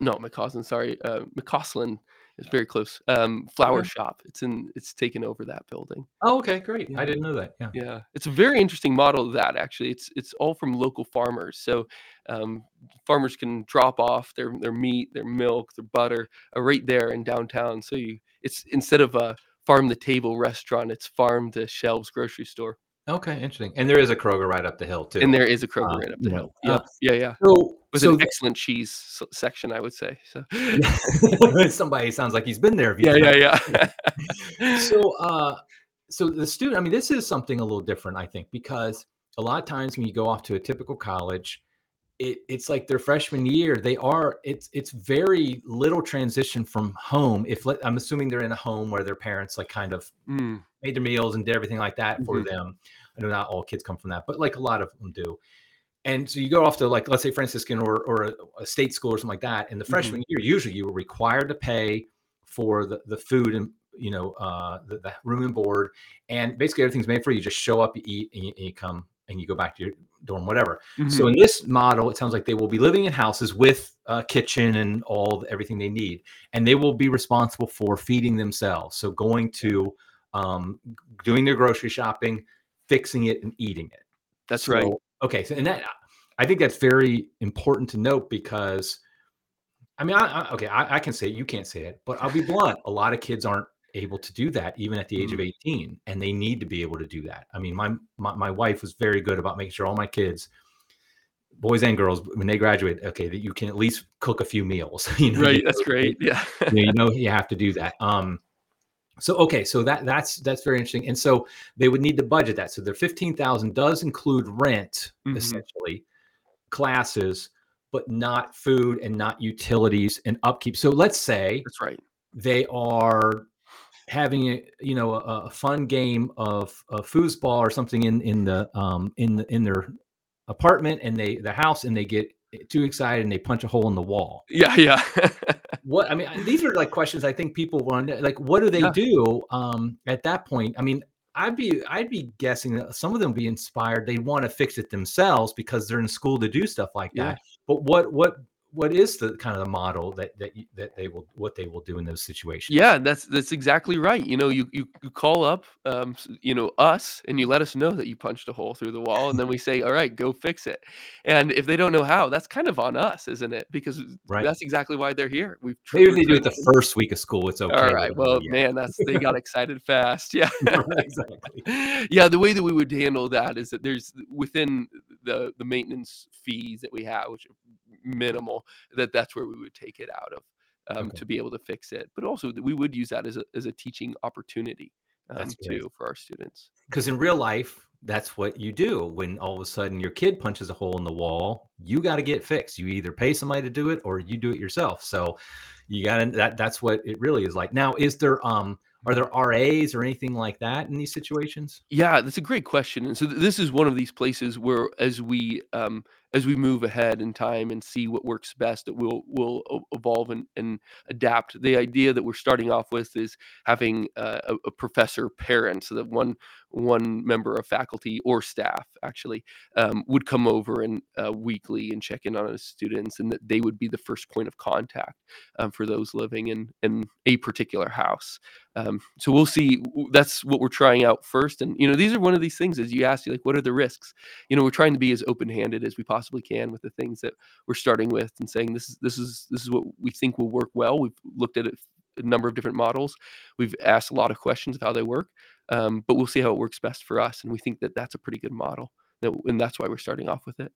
no McCausland, sorry, uh, McCausland It's very close. Um, flower Okay. shop. It's in. It's taken over that building. Oh, okay, great. Yeah. I didn't know that. Yeah. Yeah, it's a very interesting model of that actually. It's it's all from local farmers. So um, farmers can drop off their their meat, their milk, their butter uh, right there in downtown. So you it's instead of a farm the table restaurant, it's farm the shelves grocery store. Okay, interesting. And there is a Kroger right up the hill too. And there is a Kroger Uh, right up the know, hill. uh, Yep. yeah, yeah. so, With so an excellent cheese section, I would say. So somebody sounds like he's been there. yeah, he's yeah, yeah. so uh so the student i mean this is something a little different i think because a lot of times when you go off to a typical college it, it's like their freshman year they are it's it's very little transition from home if let, i'm assuming they're in a home where their parents like kind of Mm, made their meals and did everything like that for Mhm. them i know not all kids come from that but like a lot of them do and so you go off to like let's say franciscan or, or a, a state school or something like that in the Mhm. freshman year usually you were required to pay for the, the food and you know uh the, the room and board and basically everything's made for you. You just show up you eat and you, and you come and you go back to your dorm whatever so mhm. in this model it sounds like they will be living in houses with a kitchen and all the, everything they need and they will be responsible for feeding themselves so going to um doing their grocery shopping fixing it and eating it that's right. Okay, so and that I think that's very important to note because I mean, I, I okay, I, I can say it, you can't say it, but I'll be blunt. A lot of kids aren't able to do that even at the age of Mhm. 18, and they need to be able to do that. I mean, my, my my wife was very good about making sure all my kids, boys and girls, when they graduate, okay, that you can at least cook a few meals. You know, Right. That's great. Yeah. you know, you know you have to do that. Um, so okay, so that that's that's very interesting, and so they would need to budget that. So their fifteen thousand does include rent, Mhm. essentially, classes, but not food and not utilities and upkeep. So let's say That's right. they are having a you know a, a fun game of, of foosball or something in in the um in the in their apartment and they the house and they get too excited and they punch a hole in the wall Yeah. Yeah. what i mean these are like questions i think people want like what do they Yeah. do um at that point i mean i'd be i'd be guessing that some of them be inspired they want to fix it themselves because they're in school to do stuff like Yeah. that but what what what is the kind of the model that that you, that they will what they will do in those situations Yeah, that's that's exactly right. You know, you you, you call up, um, you know, us, and you let us know that you punched a hole through the wall, and then we say, "All right, go fix it." And if they don't know how, that's kind of on us, isn't it? Because Right. that's exactly why they're here. We've tr- maybe they do it the first week of school it's okay All right. Well, yeah. man, that's they got excited fast. Yeah. exactly yeah, the way that we would handle that is that there's within the the maintenance fees that we have, which are minimal, that that's where we would take it out of um, Okay. to be able to fix it. But also we would use that as a as a teaching opportunity um, too for our students. because in real life that's what you do when all of a sudden your kid punches a hole in the wall you got to get fixed you either pay somebody to do it or you do it yourself so you got to that that's what it really is like now is there um are there ras or anything like that in these situations Yeah, that's a great question. And so th- this is one of these places where, as we um, as we move ahead in time and see what works best, that we'll will evolve and, and adapt. The idea that we're starting off with is having uh, a, a professor parent, so that one one member of faculty or staff actually um, would come over and uh, weekly and check in on his students, and that they would be the first point of contact um, for those living in in a particular house. Um, so we'll see. That's what we're trying out first, and you know, these are one of these things. As you ask, you like, what are the risks? You know, we're trying to be as open-handed as we possibly can with the things that we're starting with, and saying this is this is this is what we think will work well. We've looked at it, a number of different models. We've asked a lot of questions of how they work, um, but we'll see how it works best for us, and we think that that's a pretty good model, that, and that's why we're starting off with it.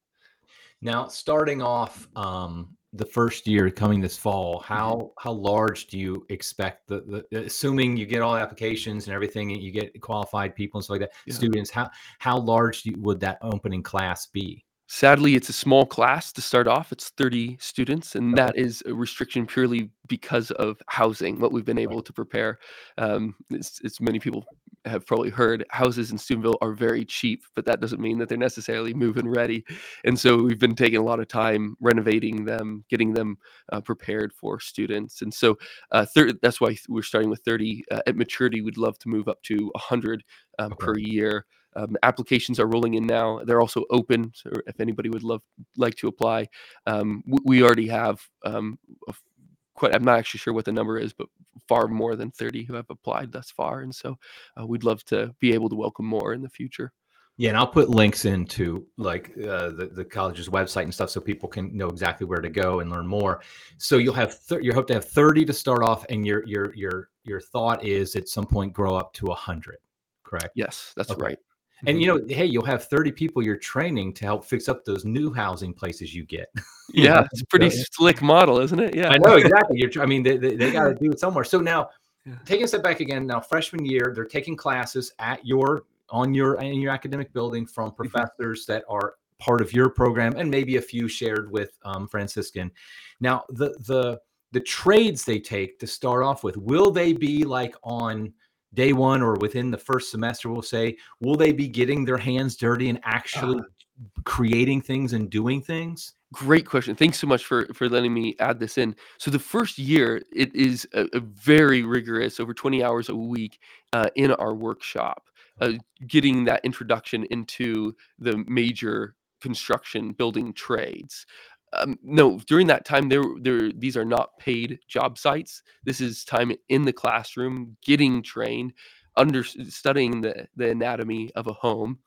now starting off um the first year coming this fall how how large do you expect the, the assuming you get all applications and everything and you get qualified people and stuff like that Yeah. students how how large do you, would that opening class be Sadly, it's a small class to start off. It's 30 students, and that is a restriction purely because of housing, what we've been able to prepare. Um, it's, it's many people have probably heard houses in Steubenville are very cheap, but that doesn't mean that they're necessarily move-in ready. And so we've been taking a lot of time renovating them, getting them uh, prepared for students. And so uh, thir- that's why we're starting with 30. Uh, at maturity, we'd love to move up to 100 um, Okay. per year. Um, applications are rolling in now. They're also open, so if anybody would love like to apply, um, we already have um, quite. I'm not actually sure what the number is, but far more than 30 who have applied thus far, and so uh, we'd love to be able to welcome more in the future. Yeah, and I'll put links into like uh, the the college's website and stuff, so people can know exactly where to go and learn more. So you'll have th- you hope to have thirty to start off, and your your your your thought is at some point grow up to hundred, correct? Yes, that's okay. right. And you know, hey, you'll have 30 people you're training to help fix up those new housing places you get. yeah, it's a pretty slick model, isn't it? Yeah, I know exactly. You're, I mean, they, they, they got to do it somewhere. So now, yeah. taking a step back again, now freshman year, they're taking classes at your on your in your academic building from mm-hmm. professors that are part of your program and maybe a few shared with um, Franciscan. Now, the the the trades they take to start off with, will they be like on day one or within the first semester? We'll say, will they be getting their hands dirty and actually uh, creating things and doing things? Great question. Thanks so much for for letting me add this in. So the first year, it is a, a very rigorous, over twenty hours a week uh, in our workshop uh, getting that introduction into the major construction building trades. Um, no, during that time, there, there, these are not paid job sites. This is time in the classroom, getting trained, under studying the the anatomy of a home,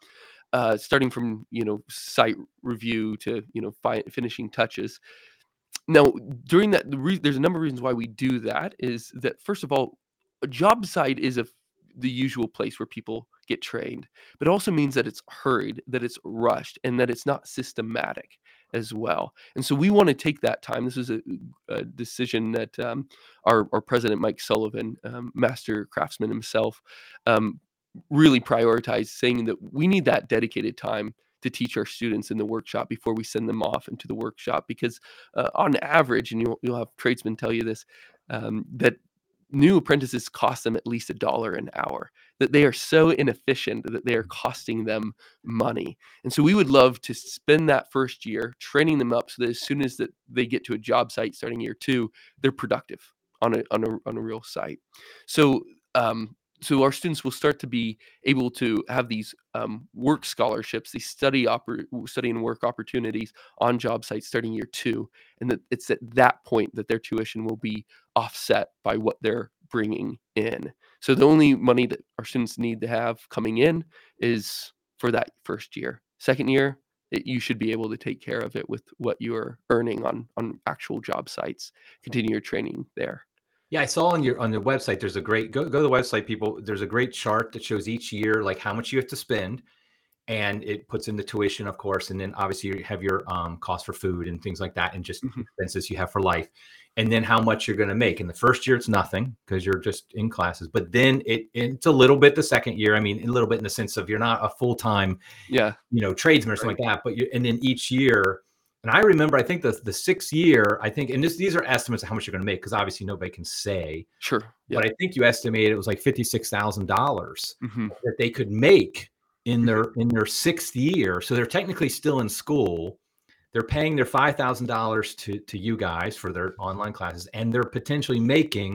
uh, starting from you know site review to you know fi- finishing touches. Now, during that, the re- there's a number of reasons why we do that. Is that first of all, a job site is a the usual place where people get trained, but it also means that it's hurried, that it's rushed, and that it's not systematic as well. And so we want to take that time. This is a, a decision that um, our, our president, Mike Sullivan, um, master craftsman himself, um, really prioritized, saying that we need that dedicated time to teach our students in the workshop before we send them off into the workshop because uh, on average and you'll, you'll have tradesmen tell you this um, that new apprentices cost them at least a dollar an hour that they are so inefficient that they are costing them money. And so we would love to spend that first year training them up so that as soon as that they get to a job site starting year two they're productive on a on a, on a real site. So um, so our students will start to be able to have these um, work scholarships, these study oppor- study and work opportunities on job sites starting year two, and that it's at that point that their tuition will be offset by what they're bringing in. So the only money that our students need to have coming in is for that first year. Second year, it, you should be able to take care of it with what you are earning on on actual job sites. Continue your training there. Yeah, I saw on your on the website. There's a great go go to the website, people. There's a great chart that shows each year like how much you have to spend, and it puts in the tuition, of course, and then obviously you have your um, cost for food and things like that, and just mm-hmm. expenses you have for life, and then how much you're going to make. In the first year, it's nothing because you're just in classes, but then it it's a little bit the second year. I mean, a little bit in the sense of you're not a full time, yeah, you know, tradesman or something right. like that. But you and then each year and I remember, I think the the sixth year, I think, and this, these are estimates of how much you're going to make because obviously nobody can say. Sure. Yeah. But I think you estimated it was like fifty six thousand dollars mm-hmm. that they could make in mm-hmm. their in their sixth year. So they're technically still in school. They're paying their five thousand dollars to to you guys for their online classes, and they're potentially making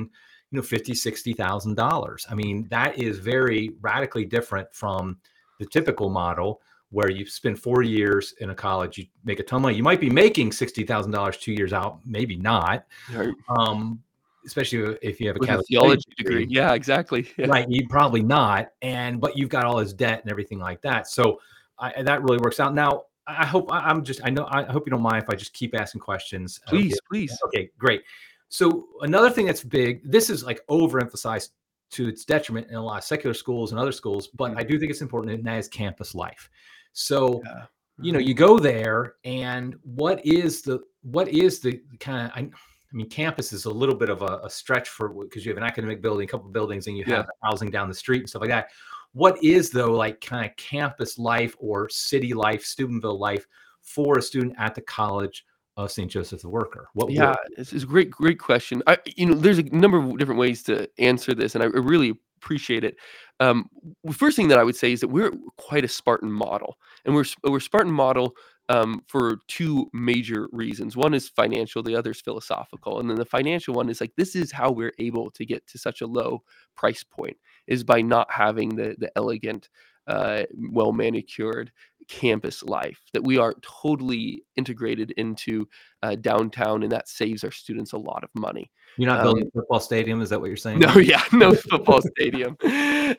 you know fifty sixty thousand dollars. I mean, that is very radically different from the typical model where you spend four years in a college, you make a ton of money. You might be making sixty thousand dollars two years out, maybe not. Right. Um, especially if you have a Catholic theology degree. degree. Yeah, exactly. Yeah. Right, you probably not, and but you've got all this debt and everything like that. So I, that really works out. Now I hope I'm just I know I hope you don't mind if I just keep asking questions. Please, okay. please. Okay, great. So another thing that's big. This is like overemphasized to its detriment in a lot of secular schools and other schools, but I do think it's important, and that is campus life. So, yeah. you know, mm-hmm. you go there, and what is the what is the kind of I, I mean, campus is a little bit of a, a stretch for because you have an academic building, a couple buildings, and you have yeah. housing down the street and stuff like that. What is though like kind of campus life or city life, Steubenville life for a student at the college of St. Joseph the Worker? What? Yeah, it's, it's, a great, great question. I, you know, there's a number of different ways to answer this, and I really appreciate it. Um, the first thing that I would say is that we're quite a Spartan model, and we're we're Spartan model um, for two major reasons. One is financial, the other is philosophical, and then the financial one is like this is how we're able to get to such a low price point is by not having the the elegant, uh, well manicured campus life that we are totally integrated into uh, downtown and that saves our students a lot of money You're not building um, a football stadium, is that what you're saying? No, yeah, no football stadium.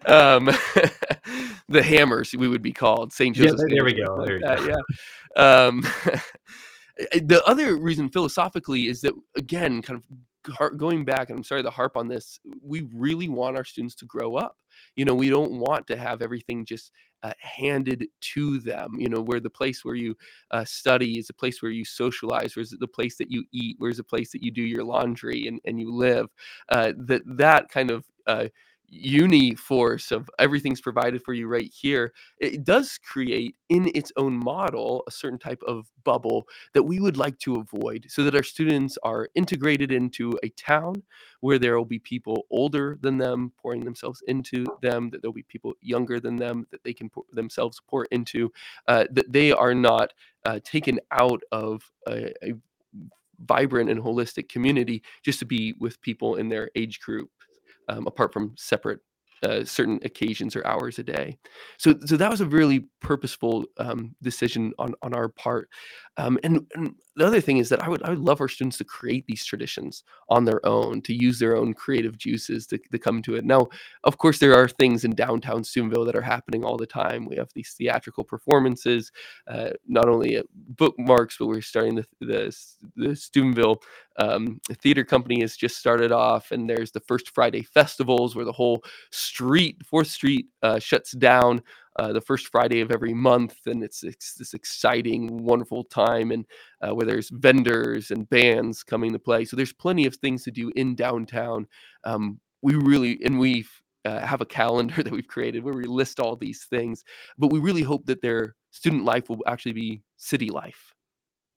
Um, the Hammers, we would be called St. Joseph. Yeah, there we go. There like go. Yeah. Um, the other reason philosophically is that again, kind of going back, and I'm sorry to harp on this, we really want our students to grow up. You know, we don't want to have everything just uh, handed to them. You know, where the place where you uh, study is the place where you socialize, where's the place that you eat, where's the place that you do your laundry and, and you live. Uh, that that kind of uh, uni force of everything's provided for you right here it does create in its own model a certain type of bubble that we would like to avoid so that our students are integrated into a town where there will be people older than them pouring themselves into them that there'll be people younger than them that they can pour themselves pour into uh, that they are not uh, taken out of a, a vibrant and holistic community just to be with people in their age group um, apart from separate uh, certain occasions or hours a day. So, so that was a really purposeful um, decision on on our part. Um, and, and, the other thing is that I would I would love our students to create these traditions on their own, to use their own creative juices to, to come to it. Now, of course, there are things in downtown Steubenville that are happening all the time. We have these theatrical performances, uh, not only at bookmarks, but we're starting the the, the um, Theater Company has just started off, and there's the first Friday festivals where the whole street, Fourth Street, uh, shuts down uh, the first Friday of every month, and it's, it's this exciting, wonderful time, and uh, where there's vendors and bands coming to play. So there's plenty of things to do in downtown. Um, we really and we uh, have a calendar that we've created where we list all these things, but we really hope that their student life will actually be city life.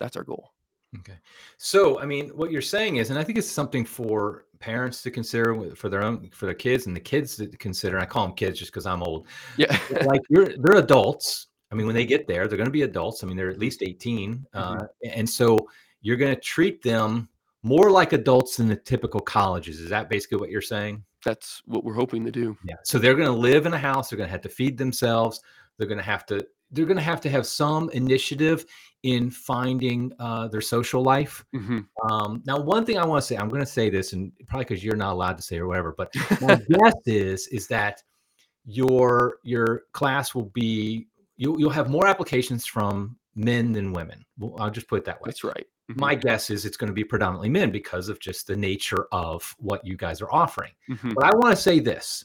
That's our goal. Okay. So, I mean, what you're saying is, and I think it's something for parents to consider for their own, for their kids and the kids to consider. I call them kids just because I'm old. Yeah. like you're, they're adults. I mean, when they get there, they're going to be adults. I mean, they're at least 18. Mm-hmm. Uh, and so you're going to treat them more like adults than the typical colleges. Is that basically what you're saying? That's what we're hoping to do. Yeah. So they're going to live in a house. They're going to have to feed themselves. They're going to have to they're going to have to have some initiative in finding uh, their social life. Mm-hmm. Um, now, one thing I want to say, I'm going to say this, and probably because you're not allowed to say or whatever, but my guess is is that your your class will be you'll you'll have more applications from men than women. Well, I'll just put it that way. That's right. Mm-hmm. My guess is it's going to be predominantly men because of just the nature of what you guys are offering. Mm-hmm. But I want to say this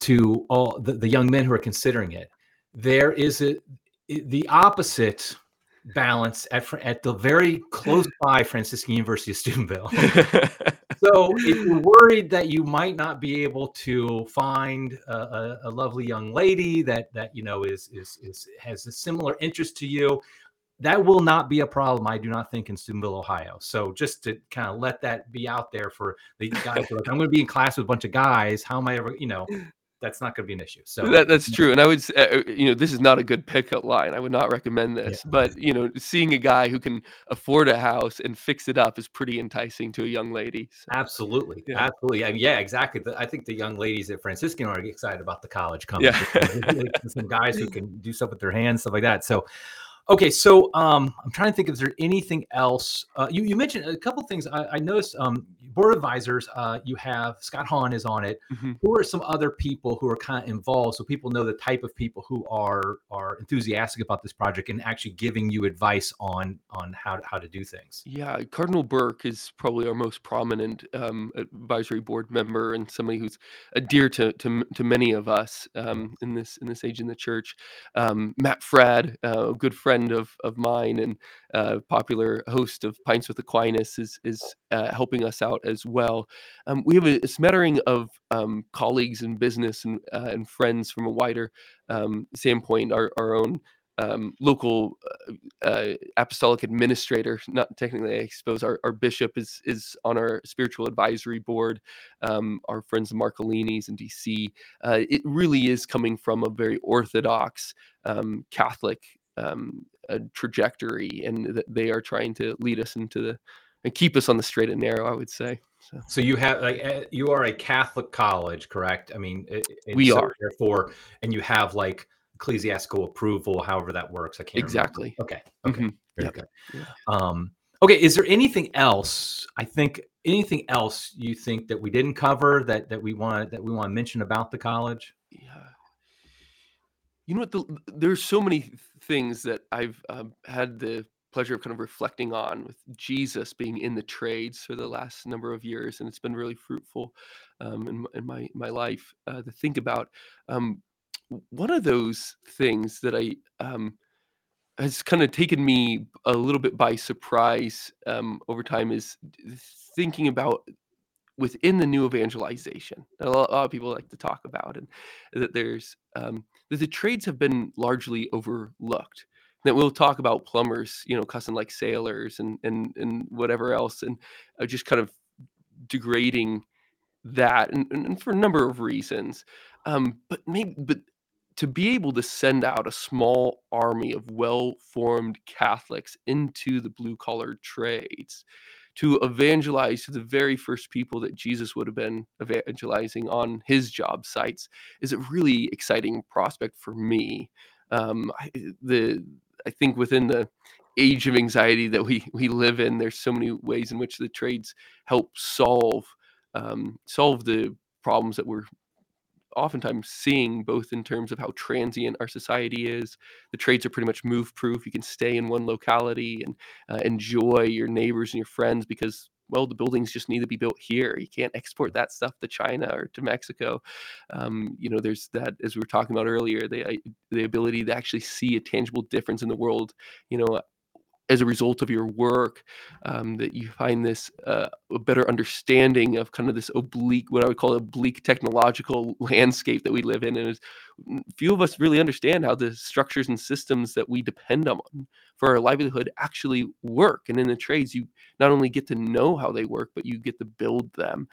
to all the, the young men who are considering it there is a the opposite balance at at the very close by Franciscan University of Steubenville. so if you're worried that you might not be able to find a, a, a, lovely young lady that that you know is is is has a similar interest to you, that will not be a problem. I do not think in Steubenville, Ohio. So just to kind of let that be out there for the guys, like, I'm going to be in class with a bunch of guys. How am I ever, you know? That's not going to be an issue. So that, that's true. And I would, uh, you know, this is not a good pickup line. I would not recommend this. Yeah. But you know, seeing a guy who can afford a house and fix it up is pretty enticing to a young lady. So. Absolutely, yeah. absolutely, yeah, yeah, exactly. I think the young ladies at Franciscan are excited about the college coming. Yeah. some guys who can do stuff with their hands, stuff like that. So, Okay, so um, I'm trying to think if there's anything else. Uh, you, you mentioned a couple things. I, I noticed um, board advisors. Uh, you have Scott Hahn is on it. Mm-hmm. Who are some other people who are kind of involved, so people know the type of people who are are enthusiastic about this project and actually giving you advice on on how how to do things. Yeah, Cardinal Burke is probably our most prominent um, advisory board member and somebody who's a dear to to, to many of us um, in this in this age in the church. Um, Matt Fradd, uh, a good friend friend of of mine and uh, popular host of Pints with Aquinas, is is uh, helping us out as well. Um, we have a, a smattering of um, colleagues in business and uh, and friends from a wider um, standpoint. Our our own um, local uh, uh, apostolic administrator. Not technically, I suppose our, our bishop is is on our spiritual advisory board. Um, our friends Marcolini's in DC. Uh, it really is coming from a very orthodox um, Catholic um, a trajectory, and that they are trying to lead us into the and keep us on the straight and narrow. I would say. So, so you have like eh, you are a Catholic college, correct? I mean, we so are therefore, and you have like ecclesiastical approval, however that works. I can't exactly. Remember. Okay. Okay. Mm-hmm. Very yep. Yeah. Um, Okay, is there anything else? I think anything else you think that we didn't cover that that we want that we want to mention about the college? Yeah. You know what? The, there's so many things that I've um, had the pleasure of kind of reflecting on with Jesus being in the trades for the last number of years, and it's been really fruitful um, in, in my my life uh, to think about. Um, one of those things that I um, has kind of taken me a little bit by surprise um, over time is thinking about within the new evangelization a lot, a lot of people like to talk about and that there's um, that the trades have been largely overlooked. That we'll talk about plumbers you know cussing like sailors and and and whatever else and uh, just kind of degrading that and, and for a number of reasons. Um but maybe but to be able to send out a small army of well-formed catholics into the blue collar trades to evangelize to the very first people that jesus would have been evangelizing on his job sites is a really exciting prospect for me. Um I, the i think within the age of anxiety that we we live in there's so many ways in which the trades help solve um, solve the problems that we're oftentimes seeing both in terms of how transient our society is the trades are pretty much move proof you can stay in one locality and uh, enjoy your neighbors and your friends because well the buildings just need to be built here. You can't export that stuff to china or to mexico. Um, you know there's that as we were talking about earlier the the ability to actually see a tangible difference in the world you know as a result of your work um, that you find this uh, a better understanding of kind of this oblique what i would call oblique technological landscape that we live in and is, few of us really understand how the structures and systems that we depend on for our livelihood actually work and in the trades you not only get to know how they work but you get to build them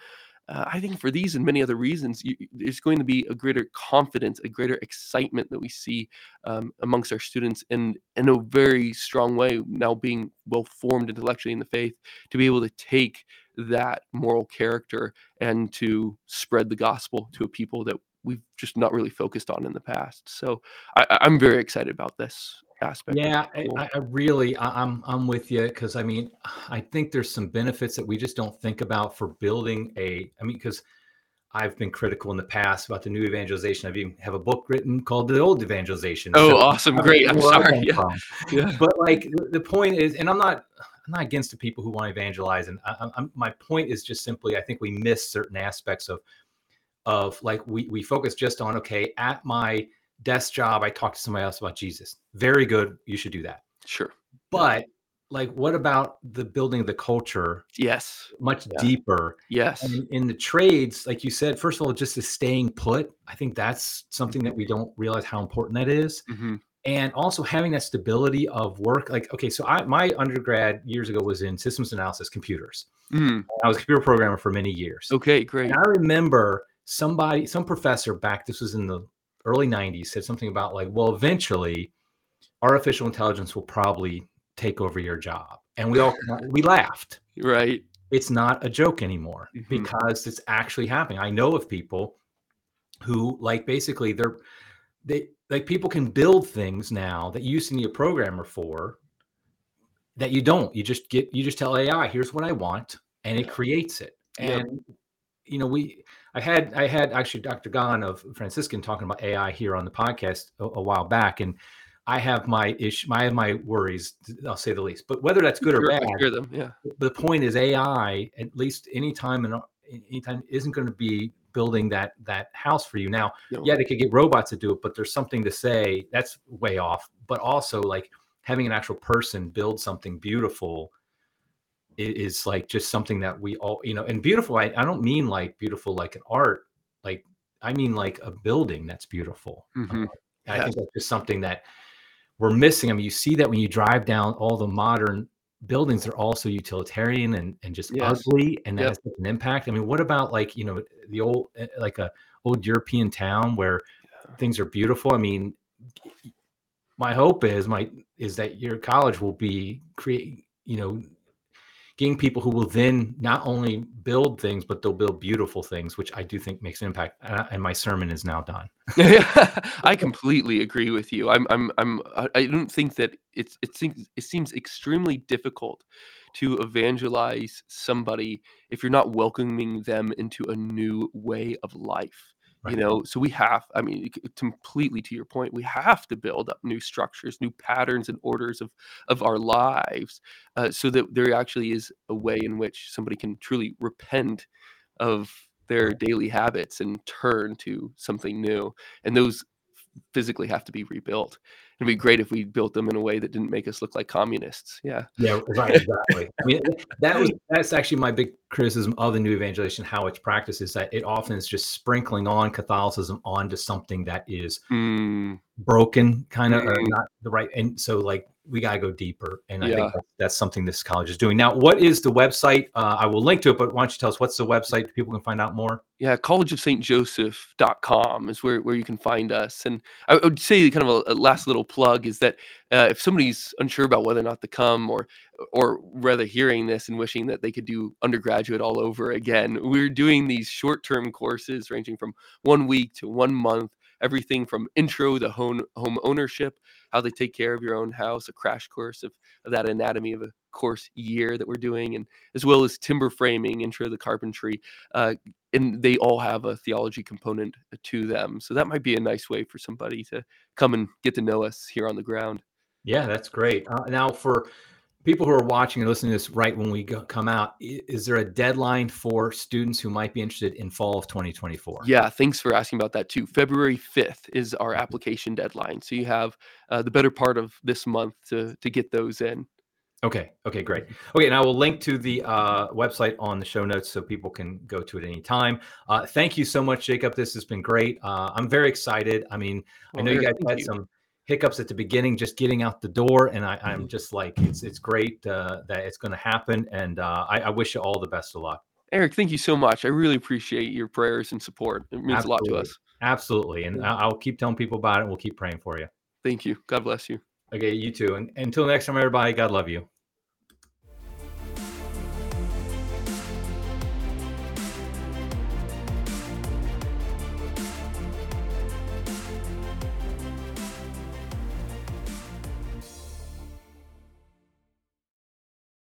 uh, I think for these and many other reasons, you, there's going to be a greater confidence, a greater excitement that we see um, amongst our students, and in a very strong way, now being well formed intellectually in the faith, to be able to take that moral character and to spread the gospel to a people that we've just not really focused on in the past. So I, I'm very excited about this aspect. Yeah, I, I really, I, am I'm with you because I mean, I think there's some benefits that we just don't think about for building a. I mean, because I've been critical in the past about the new evangelization. I've even have a book written called The Old Evangelization. Oh, so, awesome! Great. I'm sorry. Yeah. yeah. But like the point is, and I'm not. I'm not against the people who want to evangelize, and I, I'm, my point is just simply, I think we miss certain aspects of, of like we we focus just on okay, at my desk job, I talk to somebody else about Jesus. Very good. You should do that. Sure. But like, what about the building of the culture? Yes. Much yeah. deeper. Yes. And in the trades, like you said, first of all, just the staying put. I think that's something that we don't realize how important that is. Mm-hmm. And also having that stability of work. Like, okay, so I my undergrad years ago was in systems analysis, computers. Mm. I was a computer programmer for many years. Okay, great. And I remember somebody, some professor back, this was in the early 90s said something about like well eventually artificial intelligence will probably take over your job. And we all we laughed. Right. It's not a joke anymore mm-hmm. because it's actually happening. I know of people who like basically they're they like people can build things now that you used to need a programmer for that you don't. You just get you just tell ai here's what i want and it creates it. And yep. you know we I had I had actually Dr. Gahn of Franciscan talking about AI here on the podcast a, a while back, and I have my issue, I have my worries, I'll say the least. But whether that's good sure, or bad, hear them, yeah. The point is AI, at least anytime and anytime, isn't going to be building that that house for you. Now, no. yeah, they could get robots to do it, but there's something to say that's way off. But also, like having an actual person build something beautiful is like just something that we all you know and beautiful I, I don't mean like beautiful like an art like i mean like a building that's beautiful mm-hmm. yeah. i think that's just something that we're missing i mean you see that when you drive down all the modern buildings they're also utilitarian and, and just yes. ugly and that yep. has an impact i mean what about like you know the old eh, like a old european town where yeah. things are beautiful i mean my hope is my is that your college will be create you know getting people who will then not only build things, but they'll build beautiful things, which I do think makes an impact. And my sermon is now done. I completely agree with you. I'm, I'm, I'm, I don't think that it's, it seems, it seems extremely difficult to evangelize somebody if you're not welcoming them into a new way of life. Right. You know, so we have, I mean, completely to your point, we have to build up new structures, new patterns and orders of of our lives, uh, so that there actually is a way in which somebody can truly repent of their daily habits and turn to something new. And those physically have to be rebuilt it'd be great if we built them in a way that didn't make us look like communists. Yeah. Yeah, right, exactly. I mean, that was that's actually my big criticism of the new evangelization, how it's practiced is that it often is just sprinkling on Catholicism onto something that is mm. broken, kind of, mm. or not the right. And so, like, we got to go deeper. And I yeah. think that's something this college is doing. Now, what is the website? Uh, I will link to it, but why don't you tell us what's the website people can find out more? Yeah, collegeofstjoseph.com is where, where you can find us. And I would say kind of a, a last little plug is that uh, if somebody's unsure about whether or not to come or or rather hearing this and wishing that they could do undergraduate all over again, we're doing these short-term courses ranging from one week to one month everything from intro to home, home ownership, how they take care of your own house, a crash course of, of that anatomy of a course year that we're doing, and as well as timber framing, intro to the carpentry. Uh, and they all have a theology component to them. So that might be a nice way for somebody to come and get to know us here on the ground. Yeah, that's great. Uh, now, for people who are watching and listening to this right when we go, come out, is there a deadline for students who might be interested in fall of 2024? Yeah, thanks for asking about that too. February 5th is our application deadline. So you have uh, the better part of this month to, to get those in. Okay. Okay. Great. Okay. And I will link to the uh, website on the show notes so people can go to it anytime. Uh, thank you so much, Jacob. This has been great. Uh, I'm very excited. I mean, well, I know you guys had you. some hiccups at the beginning, just getting out the door, and I, am mm-hmm. just like, it's it's great uh, that it's going to happen, and uh, I, I, wish you all the best of luck. Eric, thank you so much. I really appreciate your prayers and support. It means Absolutely. a lot to us. Absolutely, and I'll keep telling people about it. We'll keep praying for you. Thank you. God bless you. Okay, you too. And until next time, everybody, God love you.